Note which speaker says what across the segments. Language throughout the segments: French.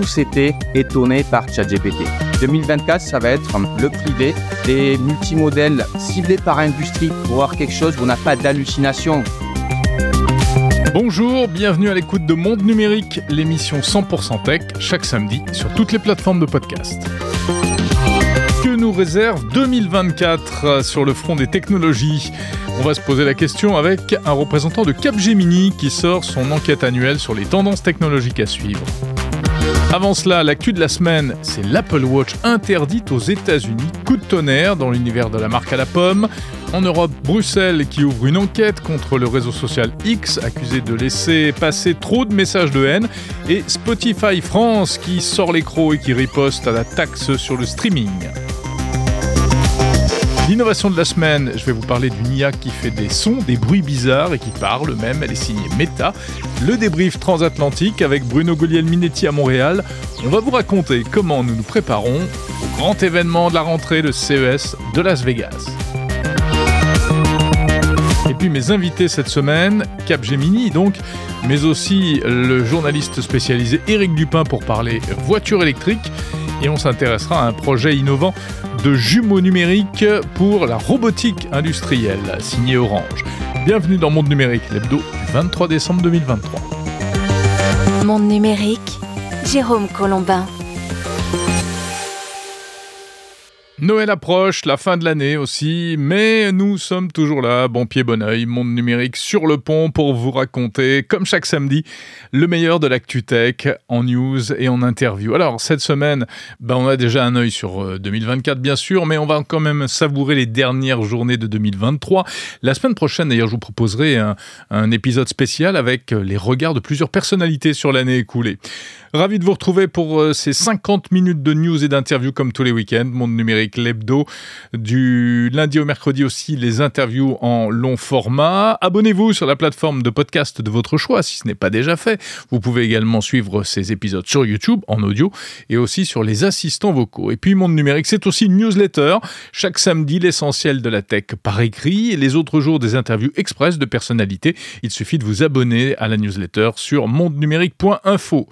Speaker 1: tous été étonnés par ChatGPT. 2024, ça va être le privé, des multimodèles ciblés par industrie pour voir quelque chose où on n'a pas d'hallucination.
Speaker 2: Bonjour, bienvenue à l'écoute de Monde Numérique, l'émission 100% tech, chaque samedi sur toutes les plateformes de podcast. Que nous réserve 2024 sur le front des technologies? On va se poser la question avec un représentant de Capgemini qui sort son enquête annuelle sur les tendances technologiques à suivre. Avant cela, l'actu de la semaine, c'est l'Apple Watch interdite aux États-Unis. Coup de tonnerre dans l'univers de la marque à la pomme. En Europe, Bruxelles qui ouvre une enquête contre le réseau social X, accusé de laisser passer trop de messages de haine. Et Spotify France qui sort les crocs et qui riposte à la taxe sur le streaming. L'innovation de la semaine, je vais vous parler d'une IA qui fait des sons, des bruits bizarres et qui parle même, elle est signée Meta. Le débrief transatlantique avec Bruno Goliel-Minetti à Montréal. On va vous raconter comment nous nous préparons au grand événement de la rentrée de CES de Las Vegas. Et puis mes invités cette semaine, Capgemini donc, mais aussi le journaliste spécialisé Éric Dupin pour parler voiture électrique. Et on s'intéressera à un projet innovant de jumeaux numériques pour la robotique industrielle, signé Orange. Bienvenue dans Monde Numérique, l'hebdo du 23 décembre 2023.
Speaker 3: Monde Numérique, Jérôme Colombin.
Speaker 2: Noël approche, la fin de l'année aussi, mais nous sommes toujours là, bon pied, bon oeil, monde numérique sur le pont pour vous raconter, comme chaque samedi, le meilleur de l'actu tech en news et en interview. Alors, cette semaine, ben, on a déjà un œil sur 2024, euh, bien sûr, mais on va quand même savourer les dernières journées de 2023. La semaine prochaine, d'ailleurs, je vous proposerai un, un épisode spécial avec les regards de plusieurs personnalités sur l'année écoulée. Ravi de vous retrouver pour euh, ces 50 minutes de news et d'interviews comme tous les week-ends. Monde numérique, l'hebdo. Du lundi au mercredi aussi, les interviews en long format. Abonnez-vous sur la plateforme de podcast de votre choix si ce n'est pas déjà fait. Vous pouvez également suivre ces épisodes sur YouTube en audio et aussi sur les assistants vocaux. Et puis Monde numérique, c'est aussi une newsletter. Chaque samedi, l'essentiel de la tech par écrit et les autres jours des interviews express de personnalités. Il suffit de vous abonner à la newsletter sur mondenumérique.info.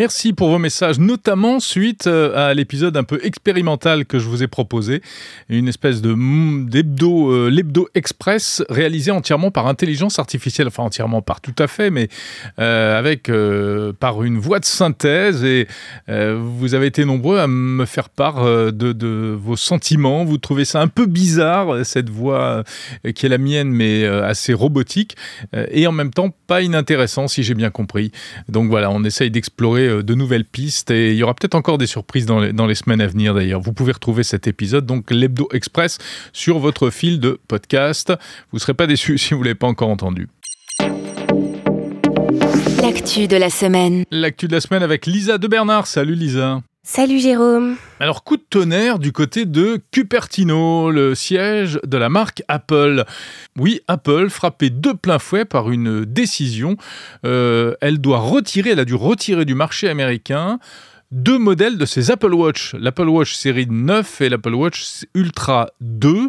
Speaker 2: Merci pour vos messages, notamment suite euh, à l'épisode un peu expérimental que je vous ai proposé, une espèce de d'hebdo, euh, l'hebdo express réalisé entièrement par intelligence artificielle, enfin entièrement par tout à fait, mais euh, avec par une voix de synthèse. Et vous avez été nombreux à me faire part de, de, vos sentiments. Vous trouvez ça un peu bizarre cette voix qui est la mienne, mais assez robotique, et en même temps pas inintéressant si j'ai bien compris. Donc voilà, on essaye d'explorer euh, de nouvelles pistes et il y aura peut-être encore des surprises dans les, dans les semaines à venir d'ailleurs. Vous pouvez retrouver cet épisode, donc l'Hebdo Express, sur votre fil de podcast. Vous ne serez pas déçus si vous ne l'avez pas encore entendu.
Speaker 3: L'actu de la semaine.
Speaker 2: L'actu de la semaine avec Lisa de Bernard. Salut Lisa.
Speaker 3: Salut Jérôme.
Speaker 2: Alors coup de tonnerre du côté de Cupertino, le siège de la marque Apple. Oui, Apple frappé de plein fouet par une décision. Euh, elle doit retirer, elle a dû retirer du marché américain deux modèles de ses Apple Watch, l'Apple Watch série 9 et l'Apple Watch Ultra 2.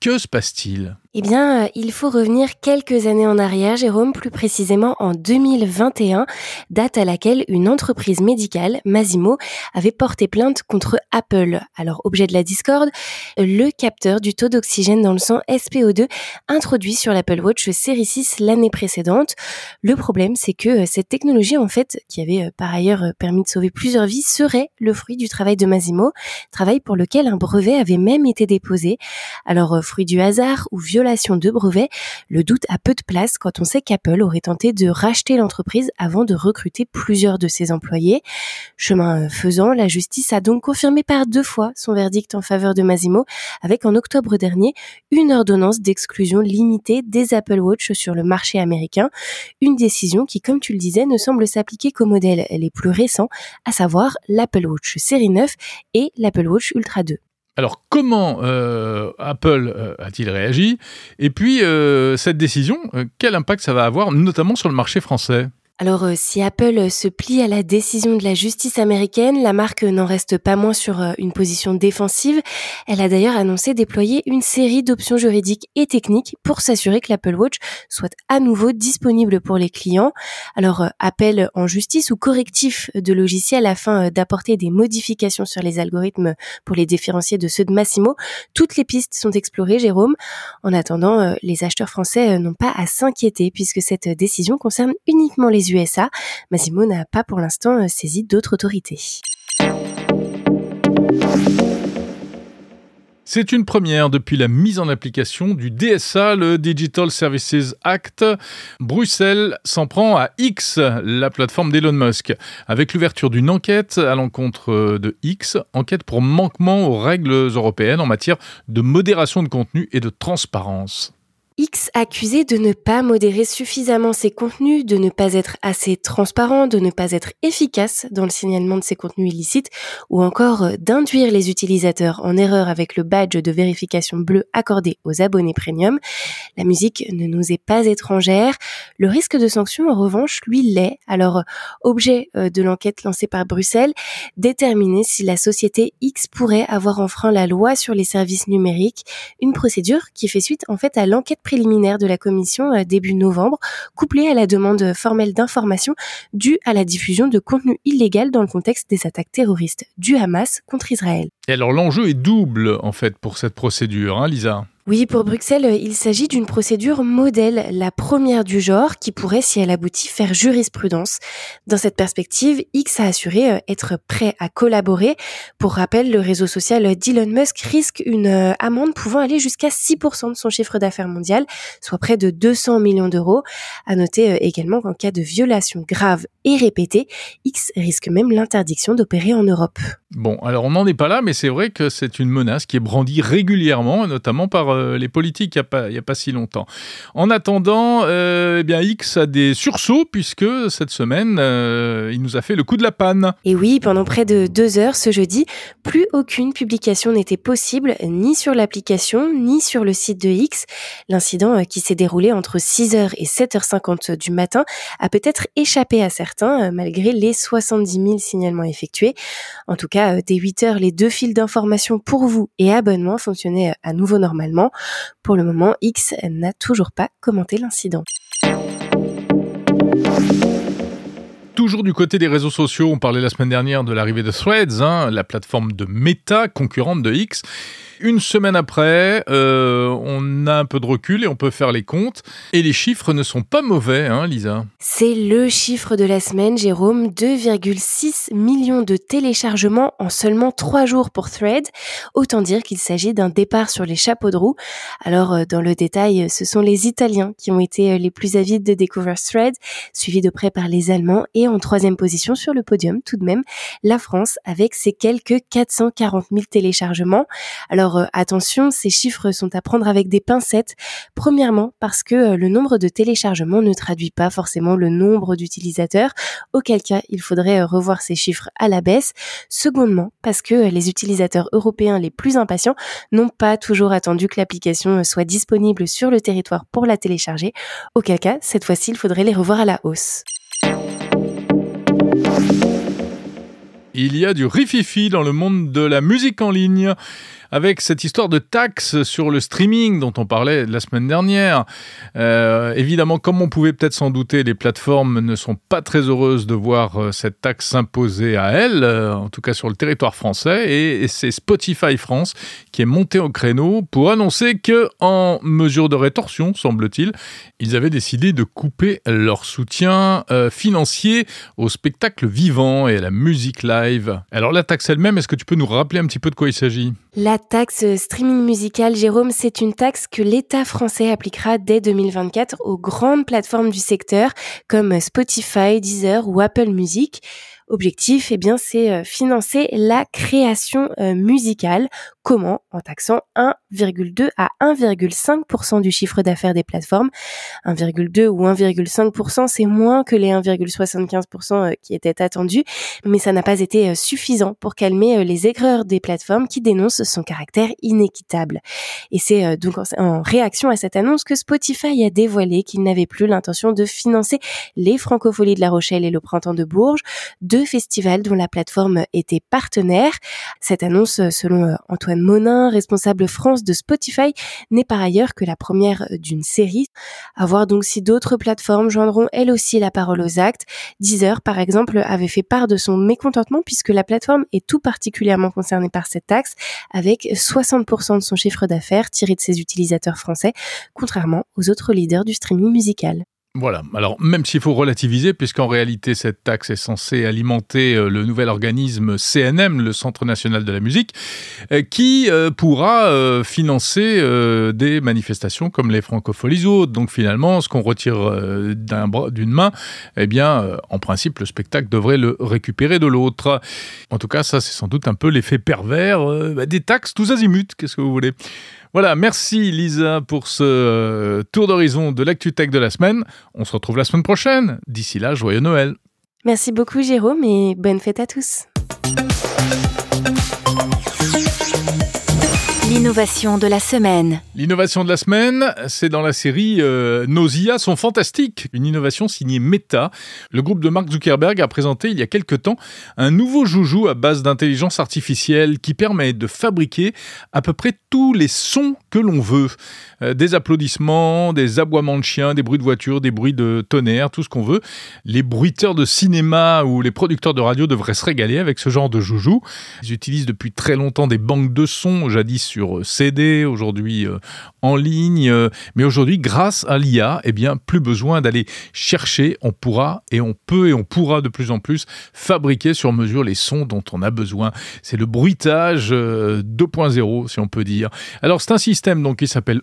Speaker 2: Que se passe-t-il?
Speaker 3: Eh bien, euh, il faut revenir quelques années en arrière, Jérôme, plus précisément en 2021, date à laquelle une entreprise médicale, Masimo, avait porté plainte contre Apple. Alors, objet de la discorde, le capteur du taux d'oxygène dans le sang SPO2 introduit sur l'Apple Watch série 6 l'année précédente. Le problème, c'est que euh, cette technologie, en fait, qui avait euh, par ailleurs permis de sauver plusieurs vies, serait le fruit du travail de Masimo, travail pour lequel un brevet avait même été déposé. Alors, fruit du hasard ou de brevet, le doute a peu de place quand on sait qu'Apple aurait tenté de racheter l'entreprise avant de recruter plusieurs de ses employés. Chemin faisant, la justice a donc confirmé par deux fois son verdict en faveur de Masimo, avec en octobre dernier une ordonnance d'exclusion limitée des Apple Watch sur le marché américain, une décision qui, comme tu le disais, ne semble s'appliquer qu'aux modèles les plus récents, à savoir l'Apple Watch série 9 et l'Apple Watch Ultra 2.
Speaker 2: Alors comment euh, Apple euh, a-t-il réagi? Et puis euh, cette décision, quel impact ça va avoir notamment sur le marché français?
Speaker 3: Alors euh, si Apple se plie à la décision de la justice américaine, la marque n'en reste pas moins sur euh, une position défensive. Elle a d'ailleurs annoncé déployer une série d'options juridiques et techniques pour s'assurer que l'Apple Watch soit à nouveau disponible pour les clients. Alors euh, appel en justice ou correctif de logiciels afin d'apporter des modifications sur les algorithmes pour les différencier de ceux de Massimo. Toutes les pistes sont explorées, Jérôme. En attendant, les acheteurs français n'ont pas à s'inquiéter puisque cette décision concerne uniquement les USA. Massimo n'a pas pour l'instant euh, saisi d'autres autorités.
Speaker 2: C'est une première depuis la mise en application du DSA, le Digital Services Act. Bruxelles s'en prend à X, la plateforme d'Elon Musk, avec l'ouverture d'une enquête à l'encontre de X, enquête pour manquement aux règles européennes en matière de modération de contenu et de transparence.
Speaker 3: X accusé de ne pas modérer suffisamment ses contenus, de ne pas être assez transparent, de ne pas être efficace dans le signalement de ses contenus illicites, ou encore d'induire les utilisateurs en erreur avec le badge de vérification bleu accordé aux abonnés premium. La musique ne nous est pas étrangère. Le risque de sanction, en revanche, lui l'est. Alors, objet euh, de l'enquête lancée par Bruxelles, déterminer si la société X pourrait avoir enfreint la loi sur les services numériques, une procédure qui fait suite en fait à l'enquête préliminaire de la commission euh, début novembre, couplée à la demande formelle d'information due à la diffusion de contenu illégal dans le contexte des attaques terroristes du Hamas contre Israël.
Speaker 2: Et alors l'enjeu est double en fait pour cette procédure, hein, Lisa?
Speaker 3: Oui, pour Bruxelles, il s'agit d'une procédure modèle, la première du genre, qui pourrait, si elle aboutit, faire jurisprudence. Dans cette perspective, X a assuré euh, être prêt à collaborer. Pour rappel, le réseau social d'Elon Musk risque une euh, amende pouvant aller jusqu'à 6% de son chiffre d'affaires mondial, soit près de 200 millions d'euros. À noter euh, également qu'en cas de violation grave et répétée, X risque même l'interdiction d'opérer en Europe.
Speaker 2: Bon, alors on n'en est pas là, mais c'est vrai que c'est une menace qui est brandie régulièrement, notamment par euh, les politiques il n'y a, pas si longtemps. En attendant, euh, eh bien X a des sursauts puisque cette semaine, euh, il nous a fait le coup de la panne.
Speaker 3: Et oui, pendant près de deux heures ce jeudi, plus aucune publication n'était possible, ni sur l'application, ni sur le site de X. L'incident qui s'est déroulé entre 6h et 7h50 du matin a peut-être échappé à certains, malgré les 70 000 signalements effectués. En tout cas, dès 8 heures, les deux fils d'information pour vous et abonnement fonctionnaient à nouveau normalement. Pour le moment, X n'a toujours pas commenté l'incident.
Speaker 2: Toujours du côté des réseaux sociaux, on parlait la semaine dernière de l'arrivée de Threads, hein, la plateforme de Meta, concurrente de X. Une semaine après, euh, on a un peu de recul et on peut faire les comptes. Et les chiffres ne sont pas mauvais, hein, Lisa
Speaker 3: C'est le chiffre de la semaine, Jérôme. 2,6 millions de téléchargements en seulement 3 jours pour Threads. Autant dire qu'il s'agit d'un départ sur les chapeaux de roue. Alors, euh, dans le détail, ce sont les Italiens qui ont été euh, les plus avides de découvrir Threads, suivis de près par les Allemands et en troisième position sur le podium tout de même, la France avec ses quelques 440 000 téléchargements. Alors euh, attention, ces chiffres sont à prendre avec des pincettes. Premièrement parce que euh, le nombre de téléchargements ne traduit pas forcément le nombre d'utilisateurs, auquel cas il faudrait euh, revoir ces chiffres à la baisse. Secondement parce que les utilisateurs européens les plus impatients n'ont pas toujours attendu que l'application soit disponible sur le territoire pour la télécharger, auquel cas cette fois-ci il faudrait les revoir à la hausse.
Speaker 2: Il y a du rififi dans le monde de la musique en ligne avec cette histoire de taxe sur le streaming dont on parlait la semaine dernière. Euh, évidemment, comme on pouvait peut-être s'en douter, les plateformes ne sont pas très heureuses de voir euh, cette taxe s'imposer à elles, euh, en tout cas sur le territoire français, et, c'est Spotify France qui est monté au créneau pour annoncer que, en mesure de rétorsion, semble-t-il, ils avaient décidé de couper leur soutien financier au spectacle vivant et à la musique live. Alors la taxe elle-même, est-ce que tu peux nous rappeler un petit peu de quoi il s'agit?
Speaker 3: La taxe streaming musical, Jérôme, c'est une taxe que l'État français appliquera dès 2024 aux grandes plateformes du secteur comme Spotify, Deezer ou Apple Music. Objectif, eh bien, c'est financer la création musicale. Comment? En taxant 1,2 à 1,5% du chiffre d'affaires des plateformes. 1,2 ou 1,5%, c'est moins que les 1,75% qui étaient attendus, mais ça n'a pas été suffisant pour calmer les aigreurs des plateformes qui dénoncent son caractère inéquitable. Et c'est donc en réaction à cette annonce que Spotify a dévoilé qu'il n'avait plus l'intention de financer les Francopholies de La Rochelle et le Printemps de Bourges, deux festivals dont la plateforme était partenaire. Cette annonce, selon euh, Antoine Monin, responsable France de Spotify, n'est par ailleurs que la première d'une série. À voir donc si d'autres plateformes joindront elles aussi la parole aux actes. Deezer, par exemple, avait fait part de son mécontentement puisque la plateforme est tout particulièrement concernée par cette taxe, avec 60% de son chiffre d'affaires tiré de ses utilisateurs français, contrairement aux autres leaders du streaming musical.
Speaker 2: Voilà, alors même s'il faut relativiser, puisqu'en réalité cette taxe est censée alimenter euh, le nouvel organisme CNM, le Centre national de la musique, euh, qui euh, pourra financer des manifestations comme les francopholies ou Donc finalement, ce qu'on retire d'une main, eh bien, en principe, le spectacle devrait le récupérer de l'autre. En tout cas, ça c'est sans doute un peu l'effet pervers bah, des taxes tous azimuts, qu'est-ce que vous voulez? Voilà, merci Lisa pour ce euh, tour d'horizon de l'actu-tech de la semaine. On se retrouve la semaine prochaine. D'ici là, joyeux Noël.
Speaker 3: Merci beaucoup Jérôme et bonne fête à tous.
Speaker 4: L'innovation de la semaine.
Speaker 2: L'innovation de la semaine, c'est dans la série euh, Nos IA sont fantastiques, une innovation signée Meta. Le groupe de Mark Zuckerberg a présenté il y a quelques temps un nouveau joujou à base d'intelligence artificielle qui permet de fabriquer à peu près tous les sons que l'on veut. Euh, des applaudissements, des aboiements de chiens, des bruits de voiture, des bruits de tonnerre, tout ce qu'on veut. Les bruiteurs de cinéma ou les producteurs de radio devraient se régaler avec ce genre de joujou. Ils utilisent depuis très longtemps des banques de sons, jadis sur CD, aujourd'hui euh, en ligne. Euh, mais aujourd'hui, grâce à l'IA, eh bien, plus besoin d'aller chercher. On pourra et on peut et on pourra de plus en plus fabriquer sur mesure les sons dont on a besoin. C'est le bruitage 2.0, euh, si on peut dire. Alors, c'est un système donc qui s'appelle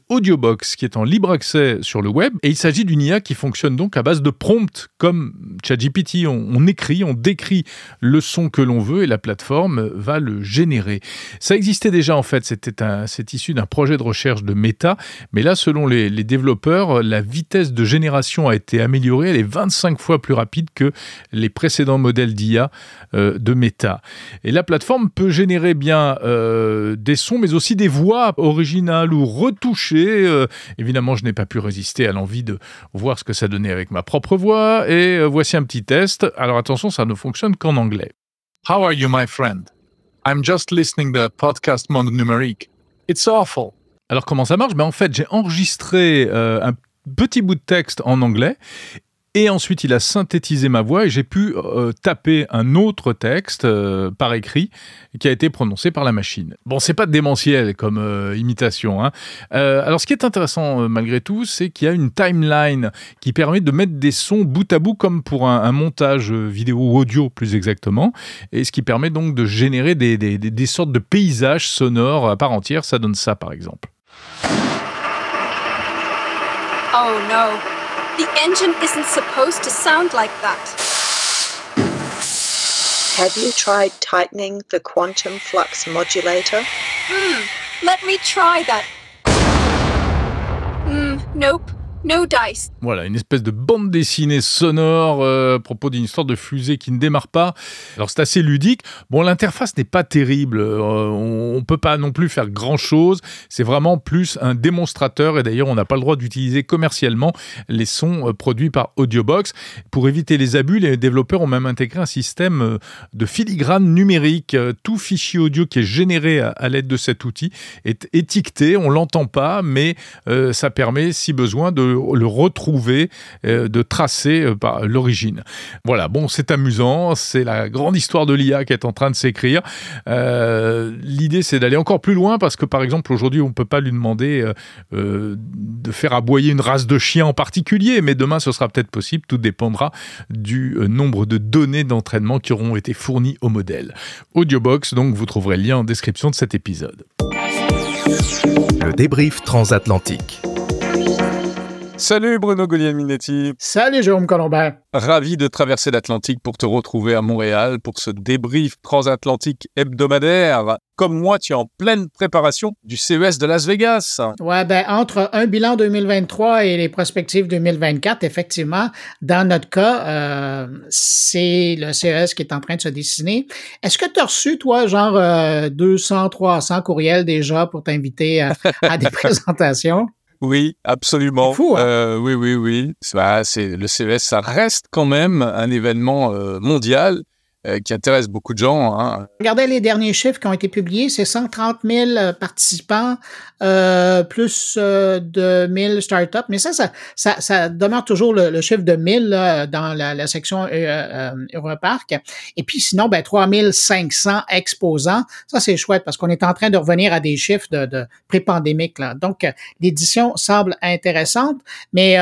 Speaker 2: Qui est en libre accès sur le web. Et il s'agit d'une IA qui fonctionne donc à base de prompts, comme ChatGPT. On, on écrit, on décrit le son que l'on veut et la plateforme va le générer. Ça existait déjà en fait, c'était un c'est issu d'un projet de recherche de Meta, mais là, selon les, développeurs, la vitesse de génération a été améliorée, elle est 25 fois plus rapide que les précédents modèles d'IA euh, de Meta. Et la plateforme peut générer bien euh, des sons, mais aussi des voix originales ou retouchées. Euh, évidemment, je n'ai pas pu résister à l'envie de voir ce que ça donnait avec ma propre voix, et voici un petit test. Alors attention, ça ne fonctionne qu'en anglais.
Speaker 5: How are you, my friend? I'm just listening to podcast Monde Numérique. It's awful.
Speaker 2: Alors comment ça marche? Ben, En fait, j'ai enregistré euh, un petit bout de texte en anglais et ensuite, il a synthétisé ma voix et j'ai pu euh, taper un autre texte euh, par écrit qui a été prononcé par la machine. Bon, c'est pas démentiel comme imitation. Hein. alors, ce qui est intéressant malgré tout, c'est qu'il y a une timeline qui permet de mettre des sons bout à bout comme pour un, montage vidéo ou audio plus exactement, et ce qui permet donc de générer des, sortes de paysages sonores à part entière. Ça donne ça, par exemple.
Speaker 6: Oh no, the engine isn't supposed to sound like that.
Speaker 7: Have you tried tightening the quantum flux modulator?
Speaker 6: Hmm, let me try that. Hmm, nope. No dice.
Speaker 2: Voilà, une espèce de bande dessinée sonore euh, à propos d'une histoire de fusée qui ne démarre pas. Alors c'est assez ludique. Bon, l'interface n'est pas terrible. Euh, on, ne peut pas non plus faire grand chose. C'est vraiment plus un démonstrateur. Et d'ailleurs, on n'a pas le droit d'utiliser commercialement les sons euh, produits par Audiobox. Pour éviter les abus, les développeurs ont même intégré un système de filigrane numérique. Tout fichier audio qui est généré à, l'aide de cet outil est étiqueté. On l'entend pas, mais ça permet, si besoin, de le retrouver, euh, de tracer euh, par l'origine. Voilà, bon, c'est amusant, c'est la grande histoire de l'IA qui est en train de s'écrire. Euh, l'idée, c'est d'aller encore plus loin parce que, par exemple, aujourd'hui, on ne peut pas lui demander de faire aboyer une race de chiens en particulier, mais demain, ce sera peut-être possible. Tout dépendra du nombre de données d'entraînement qui auront été fournies au modèle. Audiobox, donc, vous trouverez le lien en description de cet épisode.
Speaker 8: Le débrief transatlantique.
Speaker 9: Salut Bruno Guglielminetti.
Speaker 8: Salut Jérôme Colombin.
Speaker 9: Ravi de traverser l'Atlantique pour te retrouver à Montréal pour ce débrief transatlantique hebdomadaire. Comme moi, tu es en pleine préparation du CES de Las Vegas.
Speaker 8: Ouais, ben entre un bilan 2023 et les perspectives 2024, effectivement, dans notre cas, euh, c'est le CES qui est en train de se dessiner. Est-ce que tu as reçu, toi, genre euh, 200, 300 courriels déjà pour t'inviter à, à des présentations?
Speaker 9: Oui, absolument.
Speaker 8: Fou, hein?
Speaker 9: euh, oui, oui, oui. Bah, c'est le CES, ça reste quand même un événement euh, mondial euh, qui intéresse beaucoup de gens. Hein.
Speaker 8: Regardez les derniers chiffres qui ont été publiés, c'est 130 000 participants, euh, plus euh, de 1000 startups. Mais ça, ça, ça, ça demeure toujours le, chiffre de 1000 là, dans la, la section euh, Europark. Et puis sinon, ben, 3500 exposants. Ça, c'est chouette parce qu'on est en train de revenir à des chiffres de, de pré-pandémique. Donc, l'édition semble intéressante. Mais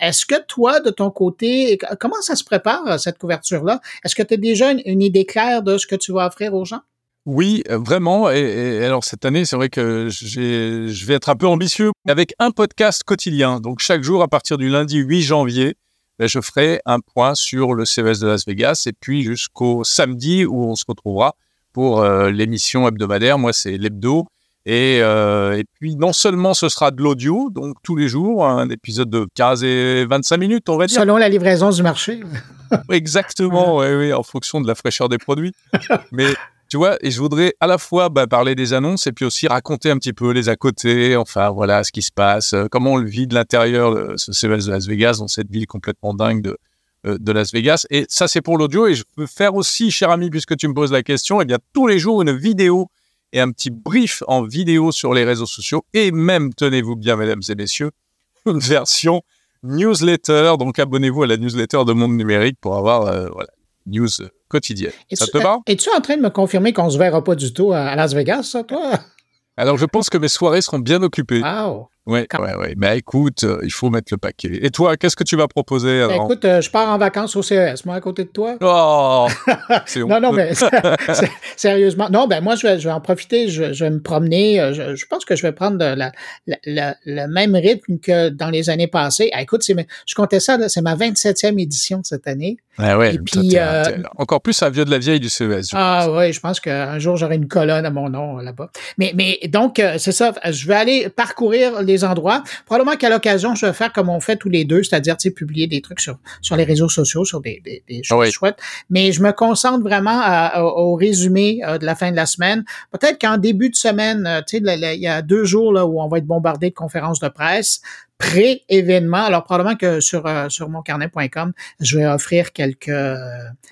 Speaker 8: est-ce que toi, de ton côté, comment ça se prépare, cette couverture-là? Est-ce que tu déjà une, une idée claire de ce que tu vas offrir aux gens?
Speaker 9: Oui, vraiment. Et, et, alors cette année, c'est vrai que je vais être un peu ambitieux avec un podcast quotidien. Donc chaque jour, à partir du lundi 8 janvier, ben, je ferai un point sur le CES de Las Vegas et puis jusqu'au samedi où on se retrouvera pour euh, l'émission hebdomadaire. Moi, c'est l'hebdo. Et, euh, et puis non seulement ce sera de l'audio, donc tous les jours, un épisode de 15 et 25 minutes, on va dire.
Speaker 8: Selon la livraison du marché.
Speaker 9: Exactement, oui, oui, en fonction de la fraîcheur des produits. Mais tu vois, et je voudrais à la fois bah, parler des annonces et puis aussi raconter un petit peu les à côté, enfin voilà ce qui se passe, euh, comment on le vit de l'intérieur, euh, ce CES de Las Vegas, dans cette ville complètement dingue de, euh, de Las Vegas. Et ça, c'est pour l'audio. Et je peux faire aussi, cher ami, puisque tu me poses la question, eh bien tous les jours une vidéo et un petit brief en vidéo sur les réseaux sociaux et même, tenez-vous bien, mesdames et messieurs, une version newsletter. Donc abonnez-vous à la newsletter de Monde Numérique pour avoir euh, voilà, news quotidienne.
Speaker 8: Et
Speaker 9: ça
Speaker 8: tu,
Speaker 9: te va?
Speaker 8: Es-tu en train de me confirmer qu'on se verra pas du tout à Las Vegas, ça, toi?
Speaker 9: Alors, je pense que mes soirées seront bien occupées.
Speaker 8: Wow.
Speaker 9: Ouais, ouais, ouais. Mais écoute, euh, il faut mettre le paquet. Et toi, qu'est-ce que tu vas proposer
Speaker 8: Ben,
Speaker 9: alors?
Speaker 8: écoute, euh, je pars en vacances au CES, moi, à côté de toi.
Speaker 9: Oh, c'est
Speaker 8: non, non, mais sérieusement. Non, ben moi, je vais, je vais en profiter, je, je vais me promener. euh, Je, je pense que je vais prendre de la, la- la- le même rythme que dans les années passées. Ah, écoute, je comptais ça, c'est ma 27e édition cette année.
Speaker 9: Ah ouais,
Speaker 8: Et puis, euh,
Speaker 9: encore plus un vieux de la vieille du CES.
Speaker 8: Ah oui, je pense qu'un jour, j'aurai une colonne à mon nom là-bas. Mais, mais donc, c'est ça, je vais aller parcourir les endroits. Probablement qu'à l'occasion, je vais faire comme on fait tous les deux, c'est-à-dire tu sais, publier des trucs sur, sur les réseaux sociaux, sur des, des, des choses
Speaker 9: Ah oui.
Speaker 8: chouettes. Mais je me concentre vraiment à- au, au résumé euh, de la fin de la semaine. Peut-être qu'en début de semaine, euh, tu sais, il y a deux jours là, où on va être bombardé de conférences de presse pré-événement. Alors, probablement que sur, euh, sur moncarnet.com, je vais offrir quelques, euh,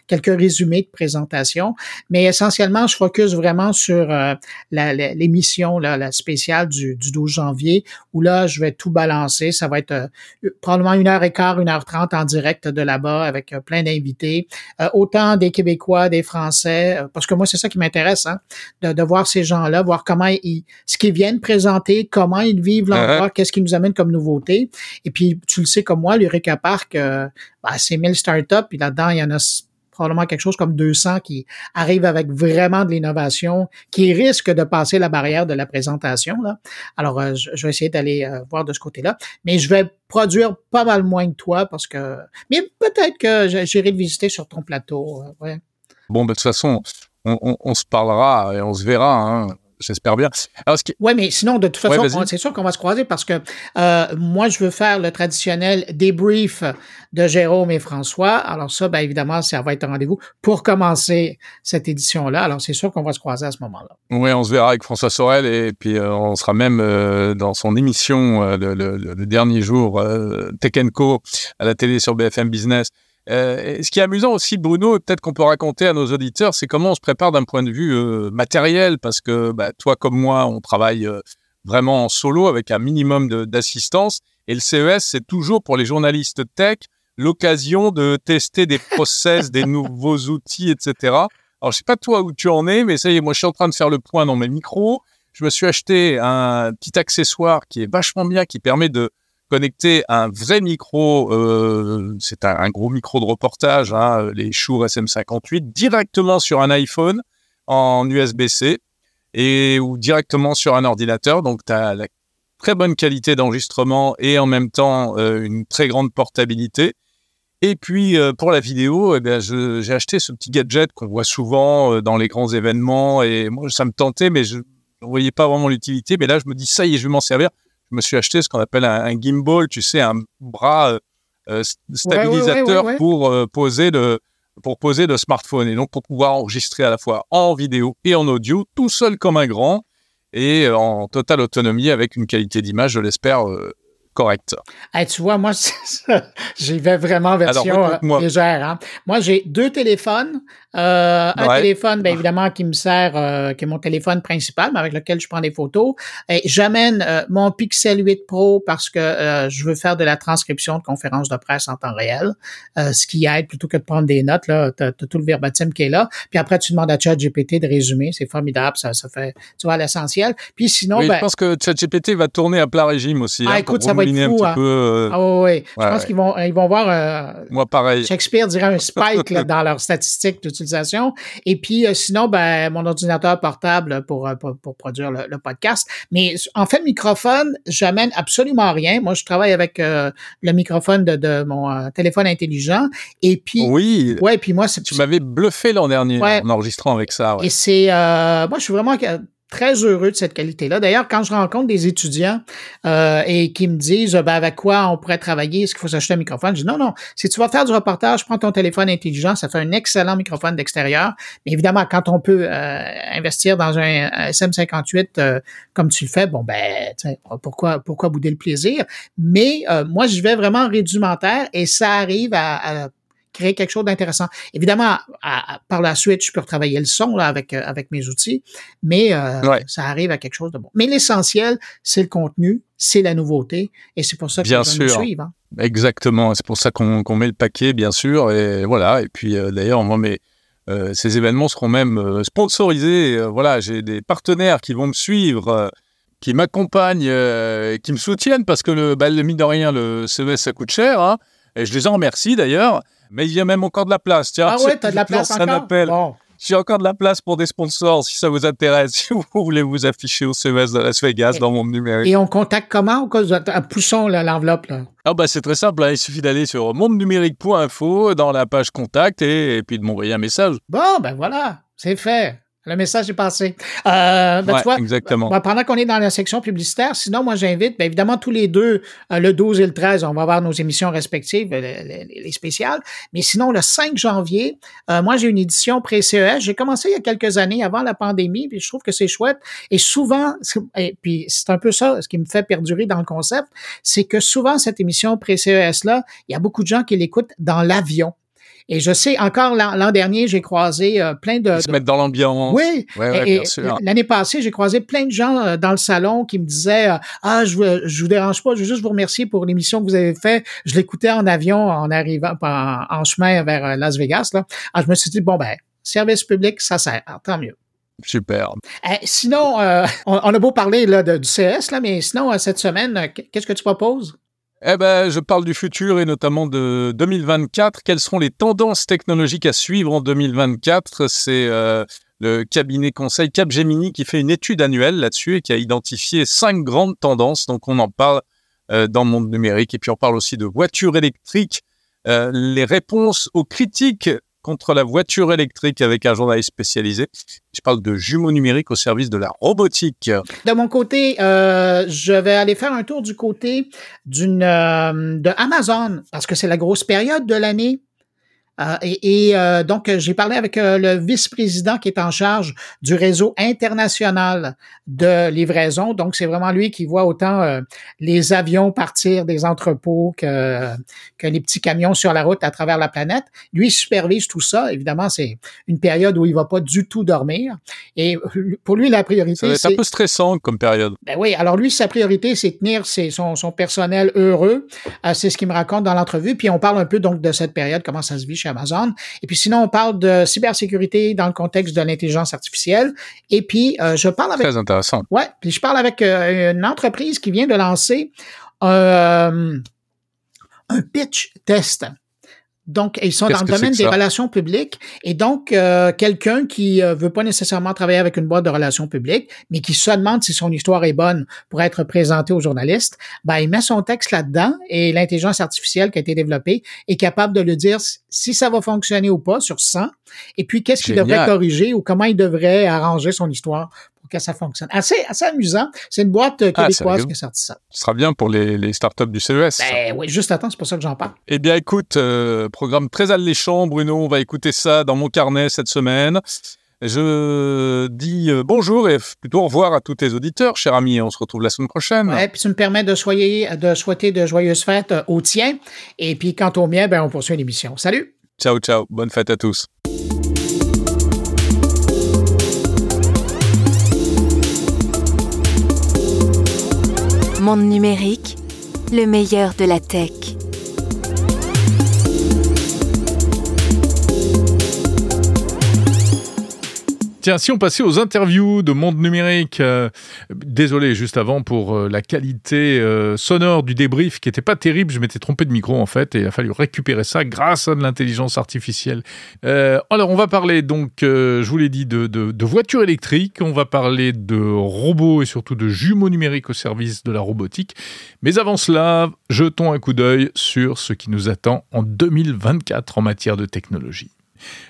Speaker 8: quelques résumés de présentation. Mais essentiellement, je focus vraiment sur euh, la- la- l'émission, la spéciale du, du 12 janvier, où là, je vais tout balancer. Ça va être euh, probablement une heure et quart, une heure trente en direct de là-bas avec euh, plein d'invités. Euh, autant des Québécois, des Français, euh, parce que moi, c'est ça qui m'intéresse, hein, de, de voir ces gens-là, voir comment ils, ce qu'ils viennent présenter, comment ils vivent l'endroit, qu'est-ce qui nous amène comme Et puis, tu le sais comme moi, l'Eureka Park, euh, ben, c'est 1000 startups, puis là-dedans, il y en a probablement quelque chose comme 200 qui arrivent avec vraiment de l'innovation, qui risquent de passer la barrière de la présentation. Alors, euh, je, vais essayer d'aller euh, voir de ce côté-là. Mais je vais produire pas mal moins que toi parce que... Mais peut-être que j'irai te visiter sur ton plateau.
Speaker 9: Bon, bah, de toute façon, on, on- on se parlera et on se verra. hein. J'espère bien. Alors, ce qui...
Speaker 8: Oui, mais sinon, de toute façon, c'est sûr qu'on va se croiser parce que euh, moi, je veux faire le traditionnel débrief de Jérôme et François. Alors ça, bien évidemment, ça va être un rendez-vous pour commencer cette édition-là. Alors c'est sûr qu'on va se croiser à ce moment-là.
Speaker 9: Ouais, on se verra avec François Sorel et puis euh, on sera même euh, dans son émission euh, le, le- le dernier jour euh, Tech Co à la télé sur BFM Business. Euh, ce qui est amusant aussi, Bruno, peut-être qu'on peut raconter à nos auditeurs, c'est comment on se prépare d'un point de vue euh, matériel, parce que bah, toi comme moi, on travaille euh, vraiment en solo avec un minimum d'assistance. Et le CES, c'est toujours pour les journalistes tech l'occasion de tester des process, des nouveaux outils, etc. Alors, je sais pas toi où tu en es, mais ça y est, moi, je suis en train de faire le point dans mes micros. Je me suis acheté un petit accessoire qui est vachement bien, qui permet de connecter un vrai micro, euh, c'est un, gros micro de reportage, hein, les Shure SM58, directement sur un iPhone en USB-C et ou directement sur un ordinateur. Donc, tu as la très bonne qualité d'enregistrement et en même temps euh, une très grande portabilité. Et puis euh, pour la vidéo, eh j'ai acheté ce petit gadget qu'on voit souvent euh, dans les grands événements et moi ça me tentait, mais je ne voyais pas vraiment l'utilité. Mais là, je me dis ça y est, je vais m'en servir. Je me suis acheté ce qu'on appelle un, un gimbal, tu sais, un bras euh, euh, st- stabilisateur
Speaker 8: ouais, ouais.
Speaker 9: pour euh, poser le pour poser le smartphone et donc pour pouvoir enregistrer à la fois en vidéo et en audio, tout seul comme un grand et euh, en totale autonomie avec une qualité d'image, je l'espère, correcte.
Speaker 8: Hey, tu vois, moi, j'y vais vraiment en version
Speaker 9: Alors,
Speaker 8: euh, légère. hein. Moi, j'ai deux téléphones. Euh, un téléphone, bien évidemment, qui me sert, euh, qui est mon téléphone principal, mais avec lequel je prends des photos. Et j'amène euh, mon Pixel 8 Pro parce que euh, je veux faire de la transcription de conférences de presse en temps réel, euh, ce qui aide plutôt que de prendre des notes. Là, t'as, t'as tout le verbatim qui est là. Puis après, tu demandes à ChatGPT de résumer. C'est formidable. Ça, ça fait, tu vois, l'essentiel. Puis sinon,
Speaker 9: Oui,
Speaker 8: ben,
Speaker 9: je pense que ChatGPT va tourner à plat régime aussi.
Speaker 8: Ah,
Speaker 9: hein,
Speaker 8: écoute,
Speaker 9: pour
Speaker 8: ça va
Speaker 9: remouiner
Speaker 8: fou,
Speaker 9: un
Speaker 8: hein.
Speaker 9: petit peu. euh,
Speaker 8: ah ouais, ouais. je pense qu'ils vont, ils vont voir euh,
Speaker 9: moi, pareil.
Speaker 8: Shakespeare dirait un spike là, dans leurs statistiques d'utilisation. Et puis, euh, sinon, ben, mon ordinateur portable pour, euh, pour, pour produire le, le podcast. Mais en fait, microphone, j'amène absolument rien. Moi, je travaille avec euh, le microphone de, de mon téléphone intelligent. Et puis,
Speaker 9: Oui,
Speaker 8: ouais, puis moi, c'est
Speaker 9: tu m'avais bluffé l'an dernier
Speaker 8: Ouais.
Speaker 9: en enregistrant avec ça. ouais.
Speaker 8: et c'est, euh, moi, je suis vraiment très heureux de cette qualité-là. D'ailleurs, quand je rencontre des étudiants euh, et qui me disent, ben, avec quoi on pourrait travailler, est-ce qu'il faut s'acheter un microphone? Je dis, non, non, si tu vas faire du reportage, prends ton téléphone intelligent, ça fait un excellent microphone d'extérieur. Mais évidemment, quand on peut euh, investir dans un, un SM58 euh, comme tu le fais, bon, ben, sais, pourquoi, pourquoi bouder le plaisir? Mais euh, moi, je vais vraiment rudimentaire et ça arrive à créer quelque chose d'intéressant. Évidemment, à- à- par la suite, je peux retravailler le son là, avec, euh, avec mes outils, mais euh,
Speaker 9: Ouais.
Speaker 8: ça arrive à quelque chose de bon. Mais l'essentiel, c'est le contenu, c'est la nouveauté, et c'est pour ça que
Speaker 9: Bien
Speaker 8: nous
Speaker 9: sûr.
Speaker 8: suivre. hein.
Speaker 9: Exactement, c'est pour ça qu'on met le paquet, bien sûr. Et voilà. Et puis euh, d'ailleurs, moi, mes, euh, ces événements seront même sponsorisés. Voilà, j'ai des partenaires qui vont me suivre, qui m'accompagnent, euh, qui me soutiennent parce que le, bah, le mine de rien, le CES ça coûte cher. hein. et je les en remercie d'ailleurs. Mais il y a même encore de la place. Tiens,
Speaker 8: Ah ouais, t'as de la place encore?
Speaker 9: appel.
Speaker 8: Bon.
Speaker 9: J'ai encore de la place pour des sponsors si ça vous intéresse. Si vous voulez vous afficher au CES de Las Vegas
Speaker 8: Et-
Speaker 9: dans mon numérique.
Speaker 8: Et on contacte comment? Poussons là, l'enveloppe. Là.
Speaker 9: Ah bah c'est très simple, hein, il suffit d'aller sur mondenumérique.info dans la page contact et, et puis de m'envoyer un message.
Speaker 8: Bon, ben voilà, c'est fait. Le message est passé. Euh, ben,
Speaker 9: Ouais,
Speaker 8: tu vois,
Speaker 9: exactement.
Speaker 8: ben, pendant qu'on est dans la section publicitaire, sinon, moi, j'invite, ben, évidemment, tous les deux, euh, le 12 et le 13, on va avoir nos émissions respectives, euh, les, les- les spéciales. Mais sinon, le 5 janvier, euh, moi, j'ai une édition pré-CES. J'ai commencé il y a quelques années, avant la pandémie, puis je trouve que c'est chouette. Et souvent, et puis c'est un peu ça, ce qui me fait perdurer dans le concept, c'est que souvent, cette émission pré-CES-là, il y a beaucoup de gens qui l'écoutent dans l'avion. Et je sais, encore l'an dernier, j'ai croisé euh, plein de,
Speaker 9: Ils se mettent dans l'ambiance.
Speaker 8: oui,
Speaker 9: Ouais, ouais,
Speaker 8: et-
Speaker 9: bien
Speaker 8: et
Speaker 9: sûr.
Speaker 8: L'année passée, j'ai croisé plein de gens euh, dans le salon qui me disaient euh, Ah, je vous, je vous dérange pas, je veux juste vous remercier pour l'émission que vous avez fait. Je l'écoutais en avion en arrivant en, en chemin vers Las Vegas. Là. Alors, je me suis dit bon ben, service public, ça sert, Alors, tant mieux.
Speaker 9: Super.
Speaker 8: Eh, sinon, euh, on, on a beau parler là, de- du CS, là, mais sinon, euh, cette semaine, qu'est-ce que tu proposes?
Speaker 9: Eh ben, je parle du futur et notamment de 2024. Quelles seront les tendances technologiques à suivre en 2024 C'est euh, le cabinet conseil Capgemini qui fait une étude annuelle là-dessus et qui a identifié cinq grandes tendances. Donc, on en parle euh, dans le monde numérique. Et puis, on parle aussi de voitures électriques, euh, les réponses aux critiques contre la voiture électrique avec un journaliste spécialisé. Je parle de jumeaux numériques au service de la robotique.
Speaker 8: De mon côté, euh, je vais aller faire un tour du côté d'une euh, de Amazon parce que c'est la grosse période de l'année. Euh, et et, euh, donc, j'ai parlé avec euh, le vice-président qui est en charge du réseau international de livraison. Donc, c'est vraiment lui qui voit autant les avions partir des entrepôts que, que les petits camions sur la route à travers la planète. Lui il supervise tout ça. Évidemment, c'est une période où il va pas du tout dormir. Et pour lui, la priorité,
Speaker 9: être un
Speaker 8: c'est
Speaker 9: peu stressant comme période.
Speaker 8: ben oui, alors lui, sa priorité, c'est tenir ses- son, son personnel heureux. C'est ce qu'il me raconte dans l'entrevue. Puis on parle un peu donc de cette période, comment ça se vit chez Amazon. Et puis sinon, on parle de cybersécurité dans le contexte de l'intelligence artificielle. Et puis, euh, je parle avec...
Speaker 9: Très intéressant.
Speaker 8: Ouais, puis je parle avec euh, une entreprise qui vient de lancer un, euh, un pitch test Donc, ils sont dans le domaine des relations publiques. Et donc, euh, quelqu'un qui euh, veut pas nécessairement travailler avec une boîte de relations publiques, mais qui se demande si son histoire est bonne pour être présentée aux journalistes, ben, il met son texte là-dedans et l'intelligence artificielle qui a été développée est capable de lui dire si ça va fonctionner ou pas sur 100, et puis qu'est-ce qu'il devrait corriger ou comment il devrait arranger son histoire que ça fonctionne. Assez, assez amusant. C'est une boîte euh,
Speaker 9: Ah,
Speaker 8: québécoise qui a sorti ça.
Speaker 9: Ce sera bien pour les, les startups du CES.
Speaker 8: Ben oui, juste attends, c'est pour ça que j'en parle.
Speaker 9: Eh bien, écoute, euh, programme très alléchant, Bruno. On va écouter ça dans mon carnet cette semaine. Je dis euh, bonjour et plutôt au revoir à tous tes auditeurs, cher ami. On se retrouve la semaine prochaine.
Speaker 8: Ouais, puis tu me permets de, soyer, de souhaiter de joyeuses fêtes aux tiens. Et puis, quant au mien, ben, on poursuit l'émission. Salut!
Speaker 9: Ciao, ciao. Bonne fête à tous.
Speaker 4: Monde numérique, le meilleur de la tech.
Speaker 2: Tiens, si on passait aux interviews de Monde Numérique, euh, désolé juste avant pour euh, la qualité euh, sonore du débrief qui était pas terrible, je m'étais trompé de micro en fait et il a fallu récupérer ça grâce à de l'intelligence artificielle. Alors on va parler donc, je vous l'ai dit, de, de, de voitures électriques, on va parler de robots et surtout de jumeaux numériques au service de la robotique. Mais avant cela, jetons un coup d'œil sur ce qui nous attend en 2024 en matière de technologie.